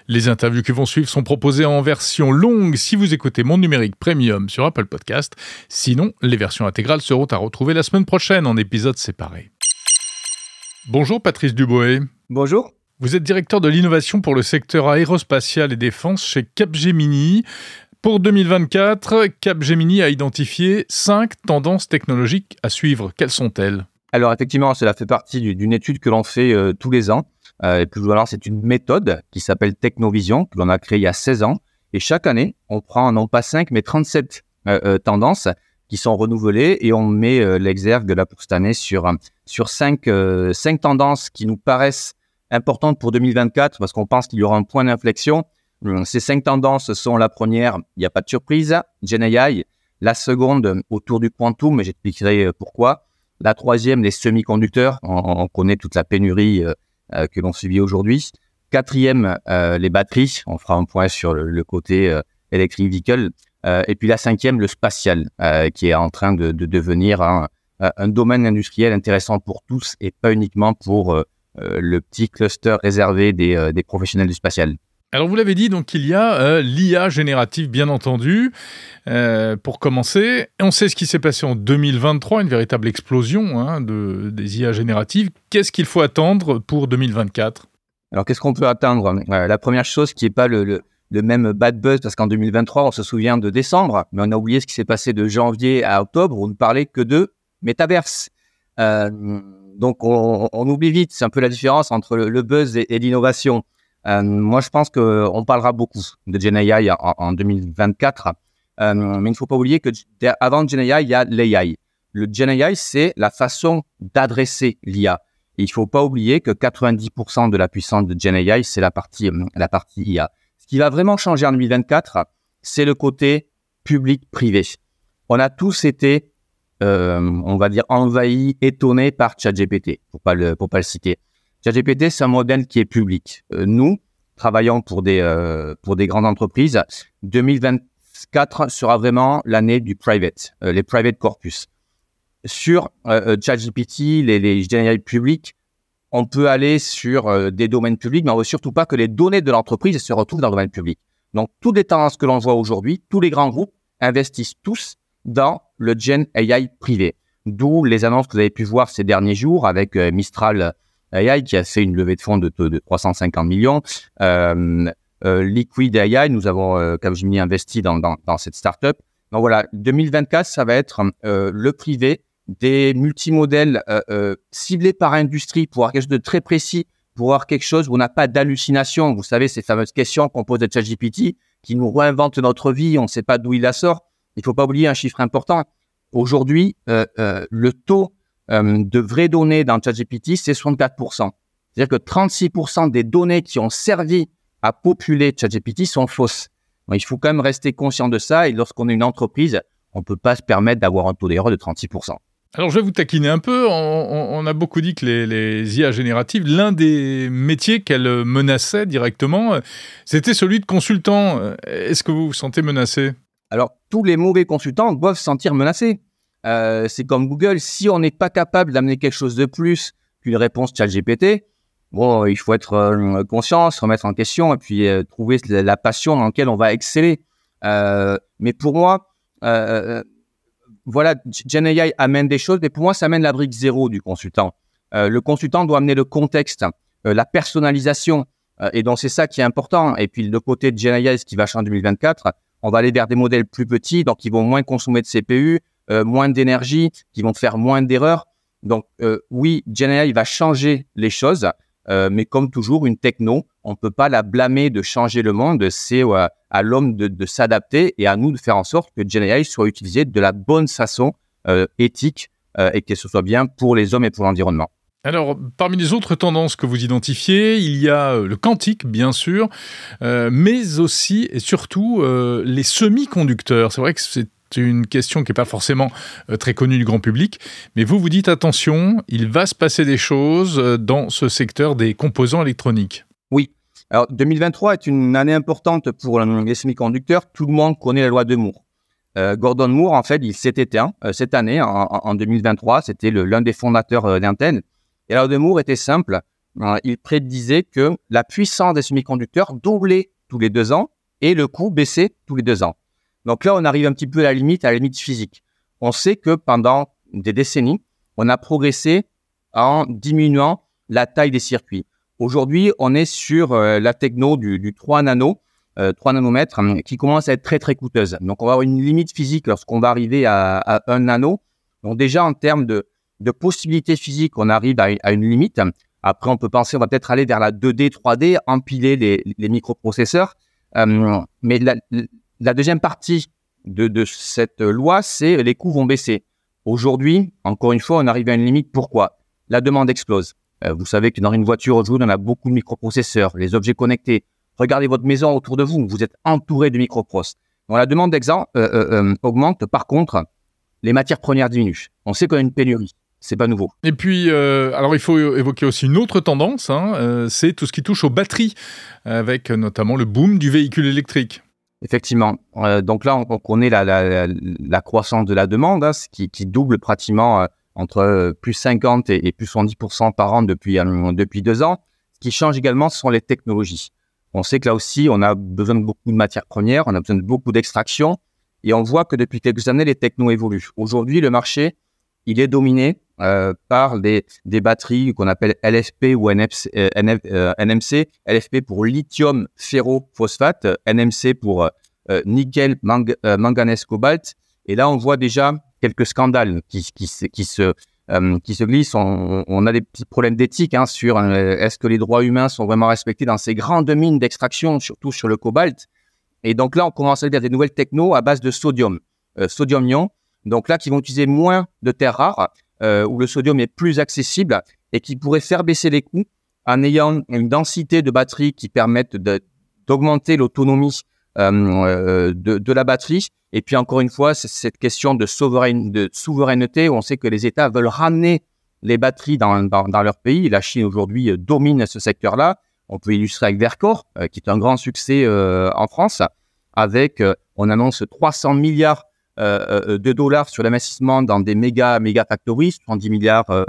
Speaker 2: Les interviews qui vont suivre sont proposées en version longue si vous écoutez Monde Numérique Premium sur Apple Podcast. Sinon, les versions intégrales seront à retrouver la semaine prochaine en épisodes séparés. Bonjour Patrice Duboé.
Speaker 1: Bonjour.
Speaker 2: Vous êtes directeur de l'innovation pour le secteur aérospatial et défense chez Capgemini. Pour 2024, Capgemini a identifié cinq tendances technologiques à suivre. Quelles sont-elles?
Speaker 1: Alors effectivement, cela fait partie du- d'une étude que l'on fait euh, tous les ans. Euh, et plus globalement, c'est une méthode qui s'appelle Technovision, que l'on a créée il y a 16 ans. Et chaque année, on prend non pas 5, mais 37 euh, euh, tendances qui sont renouvelées et on met l'exergue là pour cette année sur, sur 5, tendances qui nous paraissent importantes pour 2024 parce qu'on pense qu'il y aura un point d'inflexion. Hum, Ces cinq tendances sont la première, il n'y a pas de surprise, GenAI. La seconde, autour du quantum, j'expliquerai pourquoi. La troisième, les semi-conducteurs. On, on connaît toute la pénurie que l'on subit aujourd'hui. Quatrième, euh, les batteries. On fera un point sur le, côté euh, electric vehicle. Euh, et puis la cinquième, le spatial, euh, qui est en train de, de devenir un, un domaine industriel intéressant pour tous et pas uniquement pour euh, euh, le petit cluster réservé des, euh, des professionnels du spatial.
Speaker 2: Alors vous l'avez dit, donc il y a euh, l'IA générative, bien entendu. Euh, pour commencer, on sait ce qui s'est passé en 2023, une véritable explosion hein, de, des IA génératives. Qu'est-ce qu'il faut attendre pour 2024
Speaker 1: Alors, qu'est-ce qu'on peut attendre? La première chose qui n'est pas le, le, même bad buzz, parce qu'en 2023, on se souvient de décembre, mais on a oublié ce qui s'est passé de janvier à octobre, où on ne parlait que de métaverse. Euh, donc, on, oublie vite, c'est un peu la différence entre le, buzz et l'innovation. Euh, moi, je pense qu'on parlera beaucoup de GenAI en, en 2024, euh, mais il ne faut pas oublier que avant GenAI, il y a l'AI. Le GenAI, c'est la façon d'adresser l'IA. Il faut pas oublier que 90% de la puissance de GenAI, c'est la partie, euh, la partie IA. Ce qui va vraiment changer en 2024, c'est le côté public-privé. On a tous été, euh, on va dire, envahis, étonnés par ChatGPT, pour pas pas le citer. ChatGPT, c'est un modèle qui est public. Euh, nous, travaillons pour des, euh, pour des grandes entreprises. 2024 sera vraiment l'année du private, euh, les private corpus. Sur euh, ChatGPT, les, les GenAI publics, on peut aller sur des domaines publics, mais on veut surtout pas que les données de l'entreprise se retrouvent dans le domaine public. Donc, toutes les tendances que l'on voit aujourd'hui, tous les grands groupes investissent tous dans le Gen AI privé. D'où les annonces que vous avez pu voir ces derniers jours avec Mistral AI qui a fait une levée de fonds de, de 350 millions. Euh, euh, Liquid AI, nous avons euh, Capgemini investi dans, dans, dans cette startup. Donc voilà, 2024, ça va être euh, le privé des multimodèles ciblés par industrie pour avoir quelque chose de très précis, pour avoir quelque chose où on n'a pas d'hallucination. Vous savez, ces fameuses questions qu'on pose à ChatGPT qui nous réinventent notre vie, on ne sait pas d'où il la sort. Il faut pas oublier un chiffre important. Aujourd'hui, le taux de vraies données dans ChatGPT, c'est 64%. C'est-à-dire que 36% des données qui ont servi à populer ChatGPT sont fausses. Donc, il faut quand même rester conscient de ça. Et lorsqu'on est une entreprise, on ne peut pas se permettre d'avoir un taux d'erreur de 36%.
Speaker 2: Alors je vais vous taquiner un peu. On, a beaucoup dit que les, IA génératives, l'un des métiers qu'elles menaçaient directement, c'était celui de consultant. Est-ce que vous vous sentez menacé?
Speaker 1: Alors tous les mauvais consultants doivent se sentir menacés. Euh, c'est comme Google. Si on n'est pas capable d'amener quelque chose de plus qu'une réponse ChatGPT, bon, il faut être euh, conscient, se remettre en question et puis euh, trouver la passion dans laquelle on va exceller. mais pour moi, voilà, GenAI amène des choses, mais pour moi, ça amène la brique zéro du consultant. Le consultant doit amener le contexte, la personnalisation, et donc c'est ça qui est important. Et puis le côté de GenAI, ce qui va changer en 2024, on va aller vers des modèles plus petits, donc qui vont moins consommer de CPU, moins d'énergie, qui vont faire moins d'erreurs. Donc oui, GenAI va changer les choses, mais comme toujours, une techno, on ne peut pas la blâmer de changer le monde. C'est à l'homme de, s'adapter et à nous de faire en sorte que GenAI soit utilisé de la bonne façon euh, éthique euh, et que ce soit bien pour les hommes et pour l'environnement.
Speaker 2: Alors, parmi les autres tendances que vous identifiez, il y a euh, le quantique, bien sûr, mais aussi et surtout les semi-conducteurs. C'est vrai que c'est une question qui n'est pas forcément très connue du grand public, mais vous vous dites attention, il va se passer des choses dans ce secteur des composants électroniques.
Speaker 1: Oui, alors, 2023 est une année importante pour les semi-conducteurs. Tout le monde connaît la loi de Moore. Euh, Gordon Moore, en fait, il s'est éteint euh, cette année, en, 2023. C'était l'un des fondateurs euh, d'Intel. Et la loi de Moore était simple. il prédisait que la puissance des semi-conducteurs doublait tous les deux ans et le coût baissait tous les deux ans. Donc là, on arrive un petit peu à la limite, à la limite physique. On sait que pendant des décennies, on a progressé en diminuant la taille des circuits. Aujourd'hui, on est sur euh, la techno du, 3 nano, 3 euh, nanomètres, hein, qui commence à être très très coûteuse. Donc, on va avoir une limite physique lorsqu'on va arriver à, 1 nano. Donc, déjà en termes de, possibilités physiques, on arrive à, une limite. Après, on peut penser, on va peut-être aller vers la 2D, 3D, empiler les, microprocesseurs. Euh, mais la, deuxième partie de, cette loi, c'est les coûts vont baisser. Aujourd'hui, encore une fois, on arrive à une limite. Pourquoi? La demande explose. Euh, vous savez que dans une voiture aujourd'hui, on a beaucoup de microprocesseurs, les objets connectés. Regardez votre maison autour de vous, vous êtes entouré de micropros. Donc la demande euh, euh, augmente. Par contre, les matières premières diminuent. On sait qu'on a une pénurie. C'est pas nouveau.
Speaker 2: Et puis, alors il faut évoquer aussi une autre tendance, hein, c'est tout ce qui touche aux batteries, avec notamment le boom du véhicule électrique.
Speaker 1: Effectivement. donc là, on, connaît la, croissance de la demande, hein, qui, qui, double pratiquement entre euh, plus 50 et, plus 70% par an depuis, euh, depuis deux ans. Ce qui change également, ce sont les technologies. On sait que là aussi, on a besoin de beaucoup de matières premières, on a besoin de beaucoup d'extraction, et on voit que depuis quelques années, les technos évoluent. Aujourd'hui, le marché, il est dominé euh, par des, batteries qu'on appelle LFP ou NMC. LFP pour lithium ferrophosphate, NMC pour nickel, manganèse, cobalt. Et là, on voit déjà quelques scandales qui, se euh, glissent. On, a des petits problèmes d'éthique hein, sur euh, est-ce que les droits humains sont vraiment respectés dans ces grandes mines d'extraction, surtout sur le cobalt? Et donc là, on commence à dire des nouvelles technos à base de sodium, euh, sodium-ion. Donc là, qui vont utiliser moins de terres rares, où le sodium est plus accessible et qui pourrait faire baisser les coûts en ayant une densité de batterie qui permette d'augmenter l'autonomie de, de, la batterie et puis encore une fois, c'est cette question de, souveraineté où on sait que les États veulent ramener les batteries dans, dans, leur pays. La Chine aujourd'hui euh, domine ce secteur-là. On peut illustrer avec Vercor, euh, qui est un grand succès euh, en France, avec, on annonce 300 milliards de dollars sur l'investissement dans des méga, méga factories, 70 milliards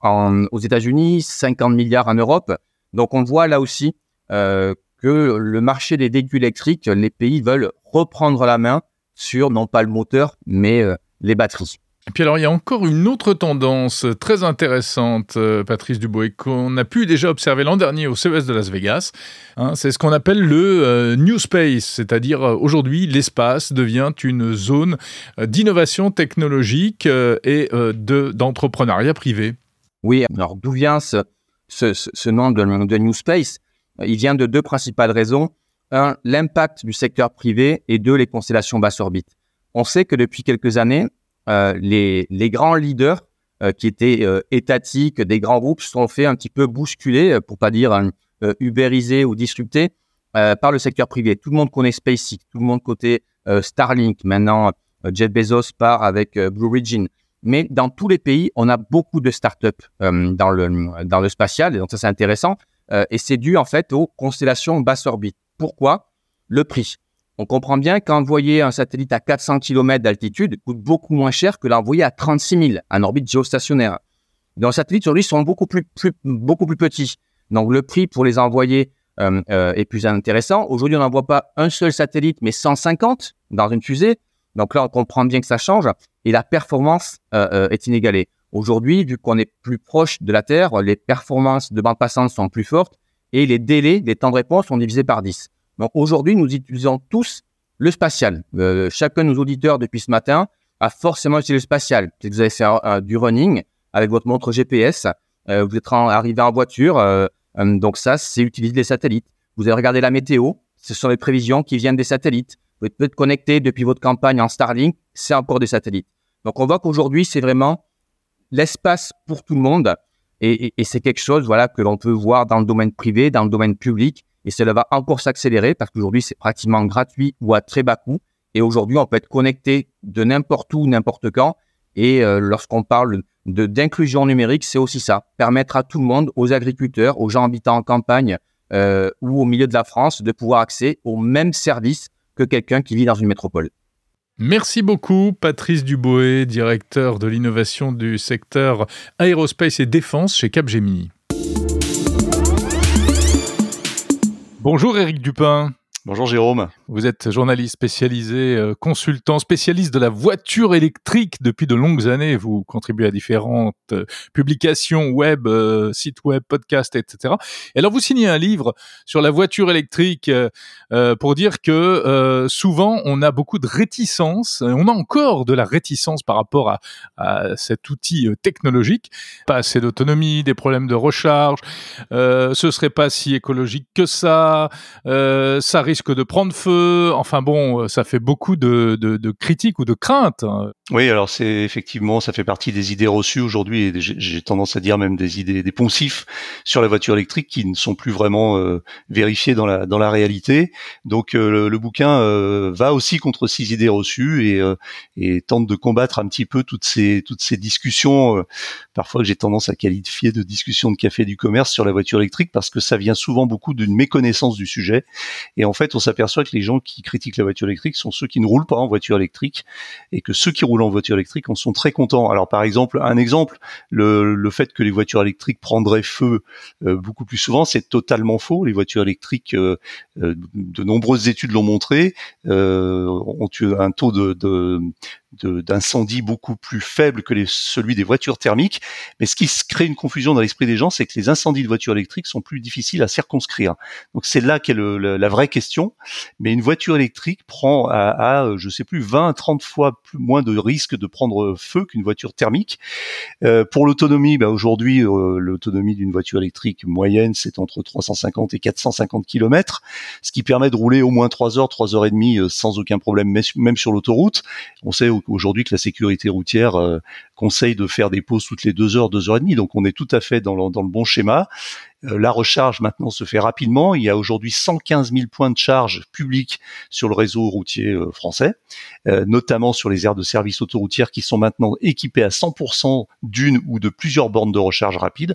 Speaker 1: en, aux États-Unis, 50 milliards en Europe. Donc on voit là aussi que le marché des véhicules électriques, les pays veulent reprendre la main sur non pas le moteur, mais euh, les batteries.
Speaker 2: Et puis alors, il y a encore une autre tendance très intéressante, euh, Patrice Dubois, qu'on a pu déjà observer l'an dernier au CES de Las Vegas. Hein, c'est ce qu'on appelle le euh, New Space, c'est-à-dire aujourd'hui, l'espace devient une zone d'innovation technologique et d'entrepreneuriat privé.
Speaker 1: Oui, alors d'où vient ce, ce, nom de, de New Space? Il vient de deux principales raisons. Un, l'impact du secteur privé et deux, les constellations basse orbite. On sait que depuis quelques années, euh, les, grands leaders euh, qui étaient euh, étatiques, des grands groupes, se sont fait un petit peu bousculer, pour pas dire ubériser ou disrupter, par le secteur privé. Tout le monde connaît SpaceX, tout le monde côté Starlink. Maintenant, Jeff Bezos part avec Blue Origin. mais dans tous les pays, on a beaucoup de startups dans le dans le spatial, et donc ça c'est intéressant. Et c'est dû en fait aux constellations basse orbite. Pourquoi? Le prix. On comprend bien qu'envoyer un satellite à 400 km d'altitude coûte beaucoup moins cher que l'envoyer à 36 000 en orbite géostationnaire. Les satellites aujourd'hui sont beaucoup plus, plus, beaucoup plus petits. Donc le prix pour les envoyer euh, euh, est plus intéressant. Aujourd'hui, on n'envoie pas un seul satellite, mais 150 dans une fusée. Donc là, on comprend bien que ça change et la performance euh, est inégalée. Aujourd'hui, vu qu'on est plus proche de la Terre, les performances de bande passante sont plus fortes et les délais, les temps de réponse sont divisés par 10. Donc aujourd'hui, nous utilisons tous le spatial. chacun de nos auditeurs depuis ce matin a forcément utilisé le spatial. Vous avez fait du running avec votre montre GPS, vous êtes arrivé en voiture, euh, donc ça, c'est utiliser les satellites. Vous avez regardé la météo, ce sont les prévisions qui viennent des satellites. Vous pouvez être connecté depuis votre campagne en Starlink, c'est encore des satellites. Donc on voit qu'aujourd'hui, c'est vraiment l'espace pour tout le monde. Et, c'est quelque chose voilà, que l'on peut voir dans le domaine privé, dans le domaine public. Et cela va encore s'accélérer parce qu'aujourd'hui, c'est pratiquement gratuit ou à très bas coût. Et aujourd'hui, on peut être connecté de n'importe où, n'importe quand. Et euh, lorsqu'on parle d'inclusion numérique, c'est aussi ça, permettre à tout le monde, aux agriculteurs, aux gens habitant en campagne euh, ou au milieu de la France, de pouvoir accéder aux mêmes services que quelqu'un qui vit dans une métropole.
Speaker 2: Merci beaucoup, Patrice Duboé, directeur de l'innovation du secteur aérospace et défense chez Capgemini. Bonjour Eric Dupin.
Speaker 10: Bonjour Jérôme.
Speaker 2: Vous êtes journaliste spécialisé, euh, consultant, spécialiste de la voiture électrique depuis de longues années. Vous contribuez à différentes euh, publications web, euh, sites web, podcasts, etc. Et alors vous signez un livre sur la voiture électrique pour dire que souvent on a beaucoup de réticence, on a encore de la réticence par rapport à, cet outil technologique. Pas assez d'autonomie, des problèmes de recharge, ce serait pas si écologique que ça, ça risque de prendre feu. Enfin bon, euh, ça fait beaucoup de, critiques ou de craintes. Hein.
Speaker 10: Oui, alors c'est effectivement, ça fait partie des idées reçues aujourd'hui et j'ai tendance à dire même des idées, des poncifs sur la voiture électrique qui ne sont plus vraiment euh, vérifiés dans la dans la réalité. Donc euh, le, bouquin va aussi contre ces idées reçues et, et tente de combattre un petit peu toutes ces toutes ces discussions, parfois que j'ai tendance à qualifier de discussions de café du commerce sur la voiture électrique parce que ça vient souvent beaucoup d'une méconnaissance du sujet et en fait on s'aperçoit que les gens qui critiquent la voiture électrique sont ceux qui ne roulent pas en voiture électrique et que ceux qui roulent en voiture électrique en sont très contents. Alors par exemple, un exemple, le, fait que les voitures électriques prendraient feu euh, beaucoup plus souvent, c'est totalement faux. Les voitures électriques, euh, euh, de nombreuses études l'ont montré, ont eu un taux de d'incendie beaucoup plus faible que les, celui des voitures thermiques. Mais ce qui crée une confusion dans l'esprit des gens, c'est que les incendies de voitures électriques sont plus difficiles à circonscrire. Donc c'est là qu'est la vraie question. Mais une voiture électrique prend à, à, je sais plus, 20, 30 fois plus, moins de risque de prendre feu qu'une voiture thermique. Euh, pour l'autonomie, bah aujourd'hui, euh, l'autonomie d'une voiture électrique moyenne, c'est entre 350 et 450 km, ce qui permet de rouler au moins 3 heures, 3 heures et demie euh, sans aucun problème, même sur l'autoroute. On sait aujourd'hui que la sécurité routière euh, conseille de faire des pauses toutes les deux heures, deux heures et demie. Donc on est tout à fait dans le, dans le bon schéma. Euh, la recharge maintenant se fait rapidement. Il y a aujourd'hui 115 000 points de charge publics sur le réseau routier euh, français, euh, notamment sur les aires de service autoroutières qui sont maintenant équipées à 100% d'une ou de plusieurs bornes de recharge rapide.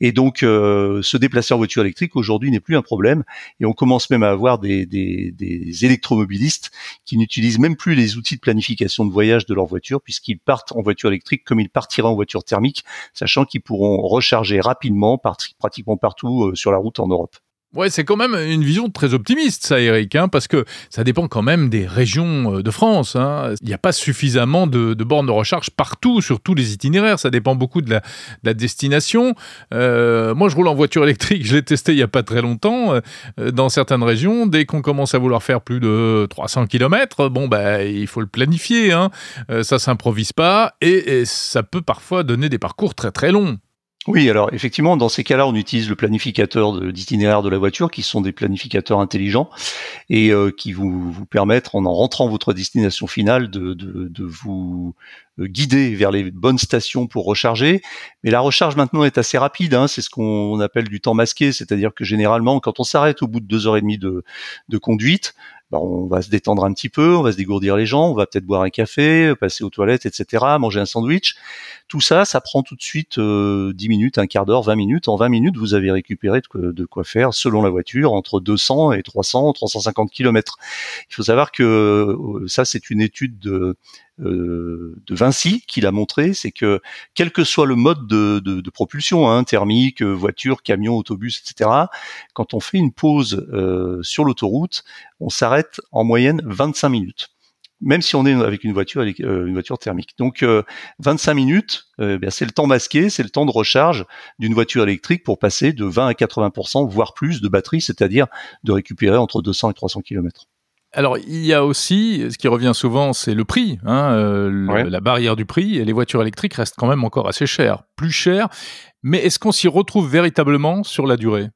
Speaker 10: Et donc, se déplacer en voiture électrique aujourd'hui n'est plus un problème. Et on commence même à avoir des, des, des électromobilistes qui n'utilisent même plus les outils de planification de voyage de leur voiture puisqu'ils partent en voiture électrique comme ils partiraient en voiture thermique, sachant qu'ils pourront recharger rapidement, pratiquement partout euh, sur la route en Europe.
Speaker 2: Ouais, c'est quand même une vision très optimiste, ça, Eric, hein, parce que ça dépend quand même des régions euh, de France. Hein. Il n'y a pas suffisamment de, bornes de recharge partout, sur tous les itinéraires. Ça dépend beaucoup de la, destination. Euh, moi, je roule en voiture électrique. Je l'ai testé il n'y a pas très longtemps. dans certaines régions, dès qu'on commence à vouloir faire plus de 300 km, bon, bah, il faut le planifier. Hein. ça s'improvise pas et ça peut parfois donner des parcours très très longs.
Speaker 10: Oui, alors effectivement, dans ces cas-là, on utilise le planificateur d'itinéraire de, la voiture, qui sont des planificateurs intelligents et euh, qui vous, permettent, en en rentrant votre destination finale, de, de, de, vous euh, guider vers les bonnes stations pour recharger. Mais la recharge maintenant est assez rapide, hein, c'est ce qu'on appelle du temps masqué, c'est-à-dire que généralement, quand on s'arrête au bout de deux heures et demie de, de conduite, bah, on va se détendre un petit peu, on va se dégourdir les jambes, on va peut-être boire un café, passer aux toilettes, etc., manger un sandwich. Tout ça, ça prend tout de suite euh, 10 minutes, un quart d'heure, 20 minutes. En 20 minutes, vous avez récupéré de quoi, faire, selon la voiture, entre 200 et 300, 350 km. Il faut savoir que euh, ça, c'est une étude de, euh, de Vinci qui l'a montré, c'est que quel que soit le mode de, de, de propulsion, hein, thermique, voiture, camion, autobus, etc., quand on fait une pause euh, sur l'autoroute, on s'arrête en moyenne 25 minutes même si on est avec une voiture euh, une voiture thermique. Donc 25 minutes, euh, c'est le temps masqué, c'est le temps de recharge d'une voiture électrique pour passer de 20 à 80% voire plus de batterie, c'est-à-dire de récupérer entre 200 et 300 km.
Speaker 2: Alors, il y a aussi, ce qui revient souvent, c'est le prix, hein, euh, la barrière du prix. Et les voitures électriques restent quand même encore assez chères, plus chères. Mais est-ce qu'on s'y retrouve véritablement sur la durée?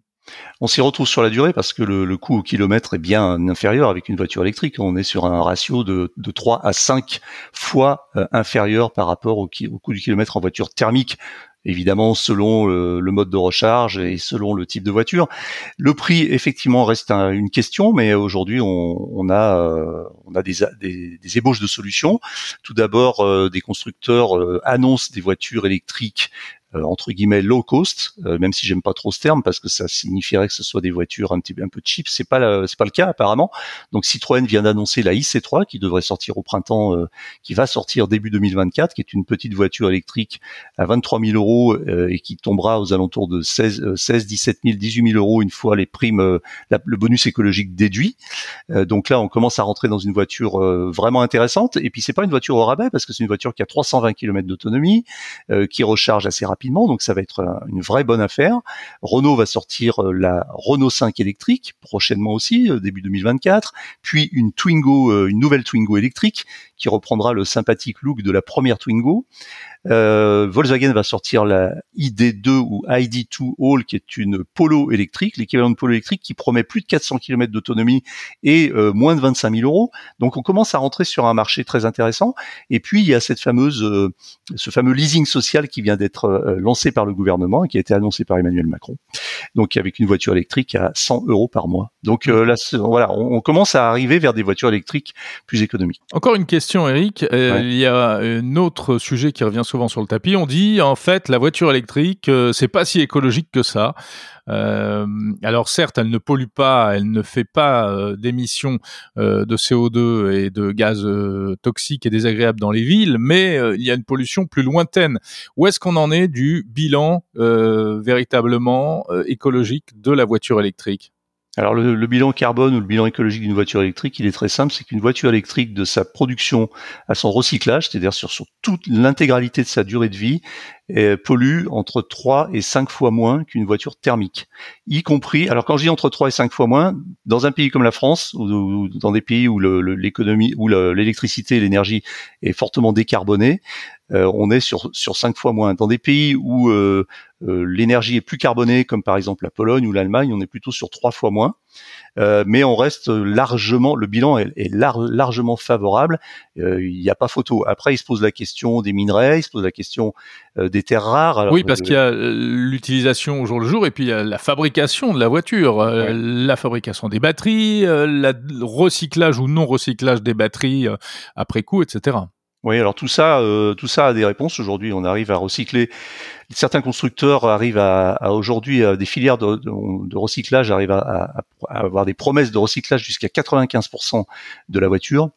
Speaker 10: On s'y retrouve sur la durée parce que le, coût au kilomètre est bien inférieur avec une voiture électrique. On est sur un ratio de, de 3 à 5 fois euh, inférieur par rapport au, coût du kilomètre en voiture thermique évidemment selon le, mode de recharge et selon le type de voiture. Le prix effectivement reste une question, mais aujourd'hui on, a euh, on des, ébauches de solutions. Tout d'abord, euh, des constructeurs annoncent des voitures électriques entre guillemets low cost, euh, même si j'aime pas trop ce terme parce que ça signifierait que ce soit des voitures un petit peu cheap. C'est pas c'est pas le cas apparemment. Donc Citroën vient d'annoncer la IC3 qui devrait sortir au printemps, euh, qui va sortir début 2024, qui est une petite voiture électrique à 23 000 euros et qui tombera aux alentours de 16, 16 17 000, 18 000 euros une fois les primes, le bonus écologique déduit. donc là, on commence à rentrer dans une voiture vraiment intéressante. Et puis c'est pas une voiture au rabais parce que c'est une voiture qui a 320 km d'autonomie, qui recharge assez rapidement donc ça va être une vraie bonne affaire. Renault va sortir euh, la Renault 5 électrique prochainement aussi, euh, début 2024, puis une Twingo, euh, une nouvelle Twingo électrique qui reprendra le sympathique look de la première Twingo. Euh, Volkswagen va sortir la ID2 ou ID2 All, qui est une Polo électrique, l'équivalent de Polo électrique, qui promet plus de 400 km d'autonomie et euh, moins de 25 000 euros. Donc on commence à rentrer sur un marché très intéressant. Et puis il y a cette fameuse, euh, ce fameux leasing social qui vient d'être lancé par le gouvernement et qui a été annoncé par Emmanuel Macron. Donc avec une voiture électrique à 100 euros par mois. Donc là, voilà, on, commence à arriver vers des voitures électriques plus économiques.
Speaker 2: Encore une question, Eric. Il y a un autre sujet qui revient souvent souvent sur le tapis. On dit en fait la voiture électrique, euh, c'est pas si écologique que ça. Euh, alors certes, elle ne pollue pas, elle ne fait pas euh, d'émissions de CO2 et de gaz toxiques et désagréables dans les villes, mais il y a une pollution plus lointaine. Où est-ce qu'on en est du bilan véritablement écologique de la voiture électrique?
Speaker 10: Alors le, bilan carbone ou le bilan écologique d'une voiture électrique, il est très simple, c'est qu'une voiture électrique de sa production à son recyclage, c'est-à-dire sur, sur toute l'intégralité de sa durée de vie, pollue entre 3 et 5 fois moins qu'une voiture thermique. Y compris, alors quand je dis entre 3 et 5 fois moins, dans un pays comme la France, ou, dans des pays où l'économie, où l'électricité et l'énergie est fortement décarbonée, euh, on est sur, sur 5 fois moins. Dans des pays où euh, euh, l'énergie est plus carbonée, comme par exemple la Pologne ou l'Allemagne, on est plutôt sur 3 fois moins. Euh, mais on reste largement, le bilan est, largement favorable. Euh, il n'y a pas photo. Après, il se pose la question des minerais, il se pose la question euh, des terres rares.
Speaker 2: oui, parce qu'il y a l'utilisation au jour le jour et puis il y a la fabrication de la voiture, la fabrication des batteries, le recyclage ou non recyclage des batteries après coup, etc.
Speaker 10: Oui, alors tout ça, tout ça a des réponses. Aujourd'hui, on arrive à recycler certains constructeurs arrivent à, aujourd'hui des filières de, recyclage arrivent à, à, avoir des promesses de recyclage jusqu'à 95% de la voiture.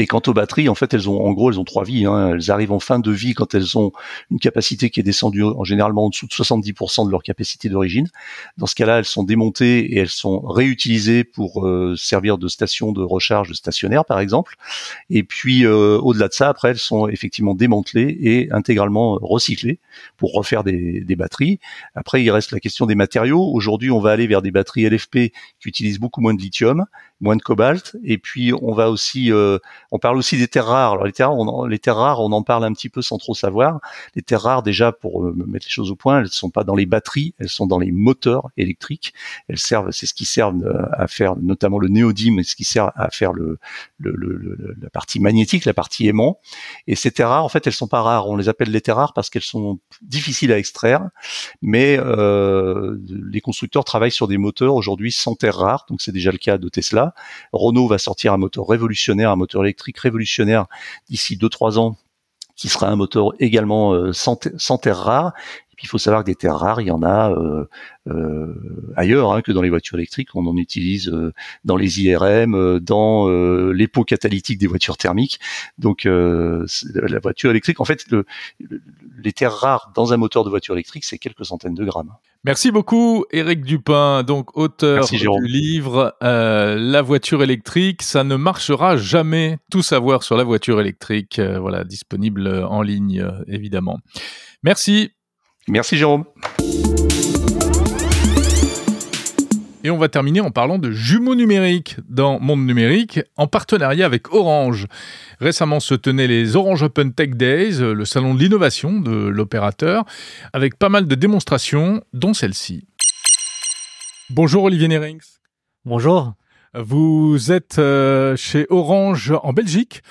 Speaker 10: Et quant aux batteries, en fait, elles ont, en gros, elles ont trois vies. Hein. Elles arrivent en fin de vie quand elles ont une capacité qui est descendue en généralement en dessous de 70% de leur capacité d'origine. Dans ce cas-là, elles sont démontées et elles sont réutilisées pour euh, servir de station de recharge stationnaire, par exemple. Et puis, euh, au-delà de ça, après, elles sont effectivement démantelées et intégralement recyclées pour refaire des, des batteries. Après, il reste la question des matériaux. Aujourd'hui, on va aller vers des batteries LFP qui utilisent beaucoup moins de lithium moins de cobalt. Et puis on va aussi, euh, on parle aussi des terres rares. Alors les terres, on, les terres rares, on en parle un petit peu sans trop savoir. Les terres rares, déjà pour euh, mettre les choses au point, elles sont pas dans les batteries, elles sont dans les moteurs électriques. Elles servent, c'est ce qui sert euh, à faire, notamment le néodyme, ce qui sert à faire le, le, le, la partie magnétique, la partie aimant. Et ces terres rares, en fait, elles sont pas rares. On les appelle les terres rares parce qu'elles sont difficiles à extraire, mais euh, les constructeurs travaillent sur des moteurs aujourd'hui sans terres rares. Donc c'est déjà le cas de Tesla Renault va sortir un moteur révolutionnaire, un moteur électrique révolutionnaire d'ici 2-3 ans qui sera un moteur également euh, sans, sans terres rares il faut savoir que des terres rares, il y en a euh, euh, ailleurs hein, que dans les voitures électriques. On en utilise dans les IRM, dans les pots catalytiques des voitures thermiques. Donc la voiture électrique, en fait, le, les terres rares dans un moteur de voiture électrique, c'est quelques centaines de grammes.
Speaker 2: Merci beaucoup, Éric Dupin, donc auteur du livre La voiture électrique. Ça ne marchera jamais. Tout savoir sur la voiture électrique, voilà, disponible en ligne, évidemment. Merci.
Speaker 10: Merci Jérôme.
Speaker 2: Et on va terminer en parlant de jumeaux numériques dans Monde Numérique en partenariat avec Orange. Récemment se tenaient les Orange Open Tech Days, le salon de l'innovation de l'opérateur, avec pas mal de démonstrations, dont celle-ci. Bonjour Olivier Nerings.
Speaker 11: Bonjour.
Speaker 2: Vous êtes euh, chez Orange en Belgique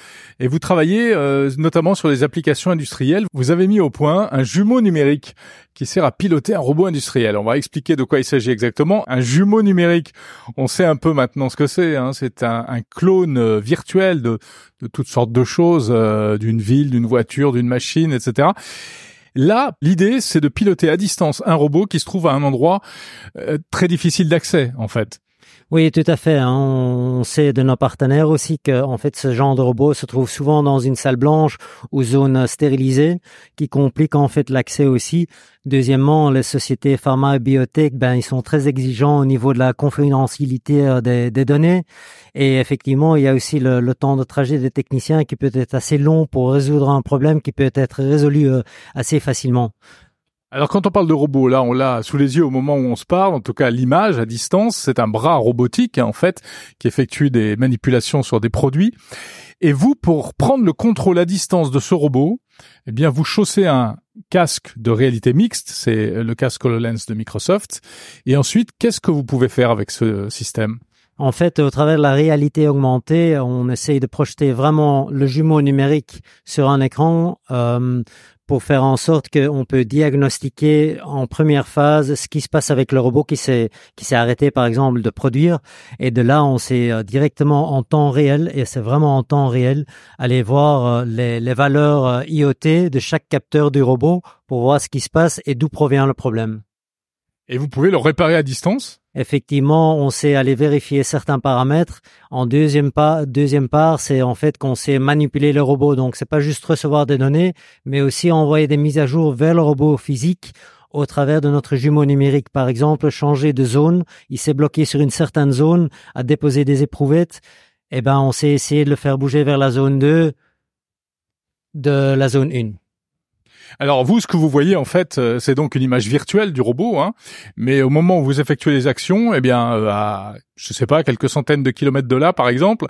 Speaker 2: et vous travaillez euh, notamment sur les applications industrielles. Vous avez mis au point un jumeau numérique qui sert à piloter un robot industriel. On va expliquer de quoi il s'agit exactement. Un jumeau numérique, on sait un peu maintenant ce que c'est. Hein. C'est un, clone euh, virtuel de, de, toutes sortes de choses, d'une ville, d'une voiture, d'une machine, etc. Là, l'idée, c'est de piloter à distance un robot qui se trouve à un endroit très difficile d'accès, en fait.
Speaker 11: Oui, tout à fait. Hein. On sait de nos partenaires aussi que, en fait, ce genre de robot se trouve souvent dans une salle blanche ou zone stérilisée, qui complique en fait l'accès aussi. Deuxièmement, les sociétés pharma et biotech, ben, ils sont très exigeants au niveau de la confidentialité euh, des, données. Et effectivement, il y a aussi le, temps de trajet des techniciens qui peut être assez long pour résoudre un problème qui peut être résolu euh, assez facilement.
Speaker 2: Alors quand on parle de robot, là on l'a sous les yeux au moment où on se parle, en tout cas l'image à distance, c'est un bras robotique hein, en fait qui effectue des manipulations sur des produits. Et vous, pour prendre le contrôle à distance de ce robot, eh bien vous chaussez un casque de réalité mixte, c'est le casque HoloLens de Microsoft. Et ensuite, qu'est-ce que vous pouvez faire avec ce système?
Speaker 11: En fait, au travers de la réalité augmentée, on essaye de projeter vraiment le jumeau numérique sur un écran euh, pour faire en sorte qu'on peut diagnostiquer en première phase ce qui se passe avec le robot qui s'est qui s'est arrêté par exemple de produire et de là on sait euh, directement en temps réel et c'est vraiment en temps réel aller voir euh, les, les valeurs euh, IoT de chaque capteur du robot pour voir ce qui se passe et d'où provient le problème.
Speaker 2: Et vous pouvez le réparer à distance?
Speaker 11: Effectivement, on sait aller vérifier certains paramètres. En deuxième, pas, deuxième part, c'est en fait qu'on sait manipuler le robot. Donc, c'est pas juste recevoir des données, mais aussi envoyer des mises à jour vers le robot physique au travers de notre jumeau numérique. Par exemple, changer de zone. Il s'est bloqué sur une certaine zone, à déposer des éprouvettes. Eh ben, on sait essayer de le faire bouger vers la zone 2 de la zone 1.
Speaker 2: Alors vous, ce que vous voyez en fait, euh, c'est donc une image virtuelle du robot, hein, mais au moment où vous effectuez les actions, eh bien, euh, je sais pas quelques centaines de kilomètres de là, par exemple,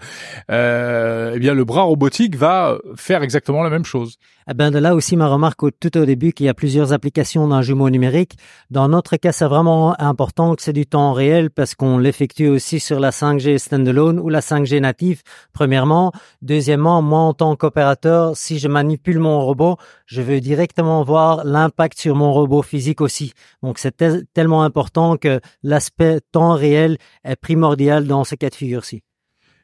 Speaker 2: euh, eh bien le bras robotique va faire exactement la même chose.
Speaker 11: Eh ben de là aussi ma remarque tout au début qu'il y a plusieurs applications d'un jumeau numérique. Dans notre cas, c'est vraiment important que c'est du temps réel parce qu'on l'effectue aussi sur la 5G standalone ou la 5G native. Premièrement, deuxièmement, moi en tant qu'opérateur, si je manipule mon robot, je veux directement voir l'impact sur mon robot physique aussi. Donc c'est tellement important que l'aspect temps réel est primordial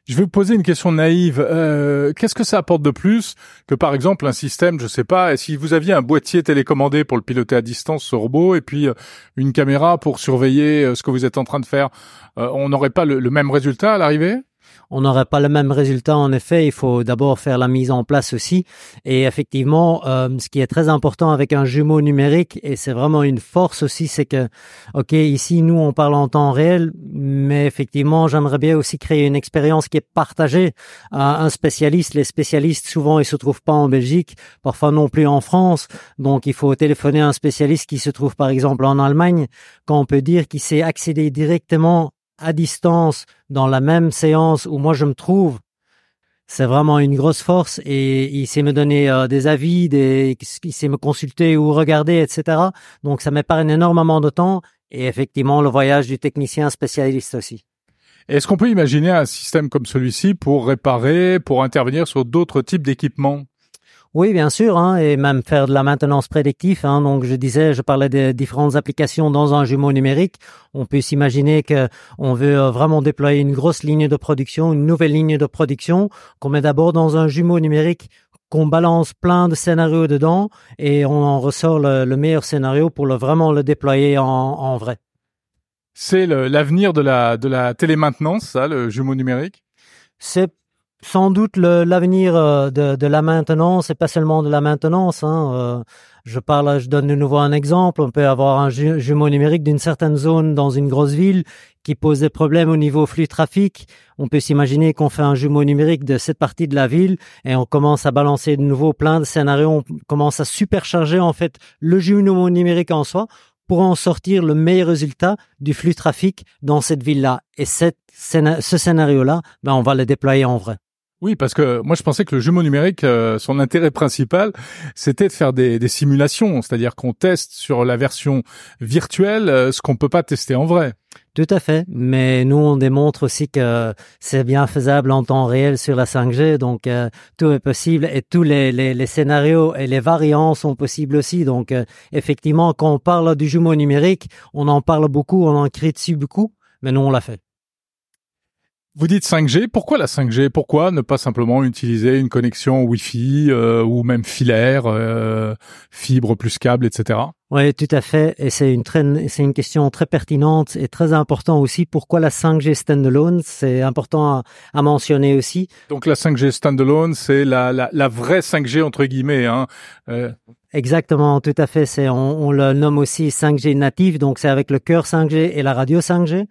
Speaker 2: Je vais vous poser une question naïve. Euh, qu'est-ce que ça apporte de plus que par exemple un système, je sais pas, si vous aviez un boîtier télécommandé pour le piloter à distance, ce robot, et puis euh, une caméra pour surveiller euh, ce que vous êtes en train de faire, on n'aurait pas le même résultat à l'arrivée?
Speaker 11: On n'aurait pas le même résultat. En effet, il faut d'abord faire la mise en place aussi. Et effectivement, euh, ce qui est très important avec un jumeau numérique, et c'est vraiment une force aussi, c'est que, ok, ici nous on parle en temps réel, mais effectivement, j'aimerais bien aussi créer une expérience qui est partagée à un spécialiste. Les spécialistes, souvent, ils se trouvent pas en Belgique, parfois non plus en France. Donc, il faut téléphoner à un spécialiste qui se trouve par exemple en Allemagne, quand on peut dire qu'il sait accéder directement à distance dans la même séance où moi je me trouve, c'est vraiment une grosse force et il sait me donner euh, des avis, il sait me consulter ou regarder, etc. Donc ça m'épargne énormément de temps et effectivement le voyage du technicien spécialiste aussi.
Speaker 2: Est-ce qu'on peut imaginer un système comme celui-ci pour réparer, pour intervenir sur d'autres types d'équipements?
Speaker 11: Oui, bien sûr, hein, et même faire de la maintenance prédictive. Hein, donc, je disais, je parlais des différentes applications dans un jumeau numérique. On peut s'imaginer que on veut euh, vraiment déployer une grosse ligne de production, une nouvelle ligne de production, qu'on met d'abord dans un jumeau numérique qu'on balance plein de scénarios dedans et on en ressort le, meilleur scénario pour le, vraiment le déployer en, en vrai.
Speaker 2: C'est l'avenir de la, de la télémaintenance, ça, le jumeau numérique?
Speaker 11: C'est sans doute l'avenir euh, de, de, la maintenance et pas seulement de la maintenance. Hein. Euh, je parle, je donne de nouveau un exemple. On peut avoir un jumeau numérique d'une certaine zone dans une grosse ville qui pose des problèmes au niveau flux trafic. On peut s'imaginer qu'on fait un jumeau numérique de cette partie de la ville et on commence à balancer de nouveau plein de scénarios. On commence à supercharger en fait le jumeau numérique en soi pour en sortir le meilleur résultat du flux trafic dans cette ville-là. Et cette, ce scénario-là, ben, on va le déployer en vrai.
Speaker 2: Oui, parce que moi je pensais que le jumeau numérique, euh, son intérêt principal, c'était de faire des, des simulations, c'est-à-dire qu'on teste sur la version virtuelle euh, ce qu'on peut pas tester en vrai.
Speaker 11: Tout à fait, mais nous on démontre aussi que c'est bien faisable en temps réel sur la 5G, donc euh, tout est possible et tous les, les, les, scénarios et les variants sont possibles aussi. Donc effectivement, quand on parle du jumeau numérique, on en parle beaucoup, on en crie dessus beaucoup, mais nous on l'a fait.
Speaker 2: Vous dites 5G, pourquoi la 5G Pourquoi ne pas simplement utiliser une connexion Wi-Fi euh, ou même filaire, euh, fibre plus câble, etc.
Speaker 11: Oui, tout à fait. Et c'est une c'est une question très pertinente et très importante aussi. Pourquoi la 5G standalone? C'est important à, mentionner aussi.
Speaker 2: Donc la 5G standalone, c'est la, la, la, vraie 5G entre guillemets. Hein.
Speaker 11: Euh... Exactement, tout à fait. C'est on, on le nomme aussi 5G native. Donc c'est avec le cœur 5G et la radio 5G.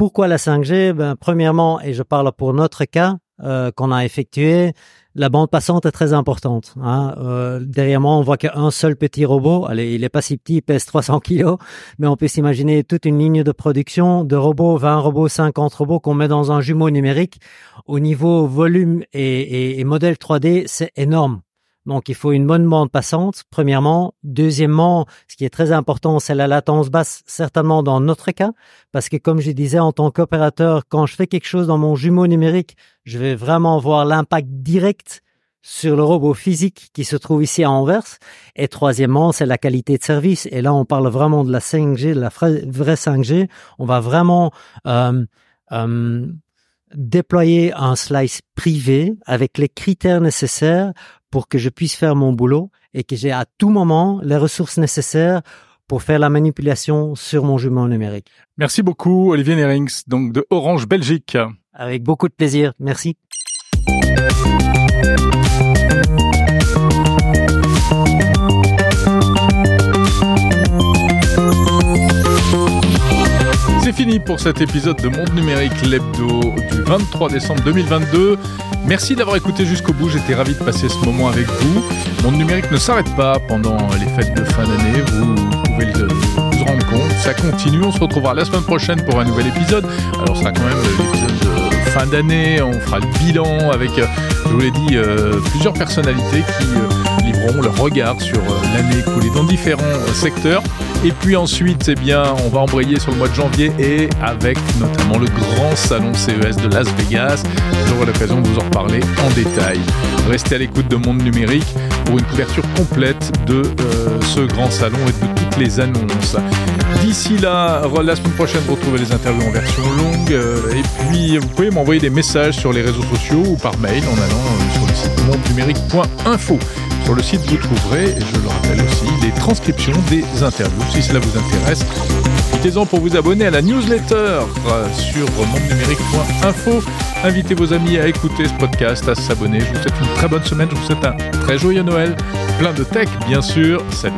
Speaker 11: Pourquoi la 5G ben, Premièrement, et je parle pour notre cas euh, qu'on a effectué, la bande passante est très importante. Hein. Euh, derrière moi, on voit qu'un seul petit robot. Allez, il est pas si petit, il pèse 300 kilos, mais on peut s'imaginer toute une ligne de production de robots, 20 robots, 50 robots qu'on met dans un jumeau numérique. Au niveau volume et, et modèle 3D, c'est énorme. Donc, il faut une bonne bande passante, premièrement. Deuxièmement, ce qui est très important, c'est la latence basse, certainement dans notre cas, parce que comme je disais, en tant qu'opérateur, quand je fais quelque chose dans mon jumeau numérique, je vais vraiment voir l'impact direct sur le robot physique qui se trouve ici à Anvers. Et troisièmement, c'est la qualité de service. Et là, on parle vraiment de la 5G, de la vraie 5G. On va vraiment euh, euh, déployer un slice privé avec les critères nécessaires pour que je puisse faire mon boulot et que j'ai à tout moment les ressources nécessaires pour faire la manipulation sur mon jumeau numérique.
Speaker 2: Merci beaucoup, Olivier Nerings, donc de Orange Belgique.
Speaker 11: Avec beaucoup de plaisir. Merci.
Speaker 2: Fini pour cet épisode de Monde Numérique, l'hebdo du 23 décembre 2022. Merci d'avoir écouté jusqu'au bout, j'étais ravi de passer ce moment avec vous. Monde Numérique ne s'arrête pas pendant les fêtes de fin d'année, vous pouvez vous rendre compte, ça continue, on se retrouvera la semaine prochaine pour un nouvel épisode. Alors ce sera quand même l'épisode de fin d'année, on fera le bilan avec, je vous l'ai dit, euh, plusieurs personnalités qui euh, livreront leur regard sur euh, l'année écoulée dans différents secteurs. Et puis ensuite, eh bien, on va embrayer sur le mois de janvier et avec notamment le grand salon CES de Las Vegas. J'aurai l'occasion de vous en reparler en détail. Restez à l'écoute de Monde Numérique pour une couverture complète de euh, ce grand salon et de toutes les annonces. D'ici là, la semaine prochaine, vous retrouvez les interviews en version longue. Euh, et puis, vous pouvez m'envoyer des messages sur les réseaux sociaux ou par mail en allant euh, sur le site mondenumérique.info. Sur le site, vous trouverez, je le rappelle aussi, les transcriptions des interviews si cela vous intéresse. Profitez-en pour vous abonner à la newsletter euh, sur mondenumérique.info. Invitez vos amis à écouter ce podcast, à s'abonner. Je vous souhaite une très bonne semaine, je vous souhaite un très joyeux Noël, plein de tech bien sûr. Salut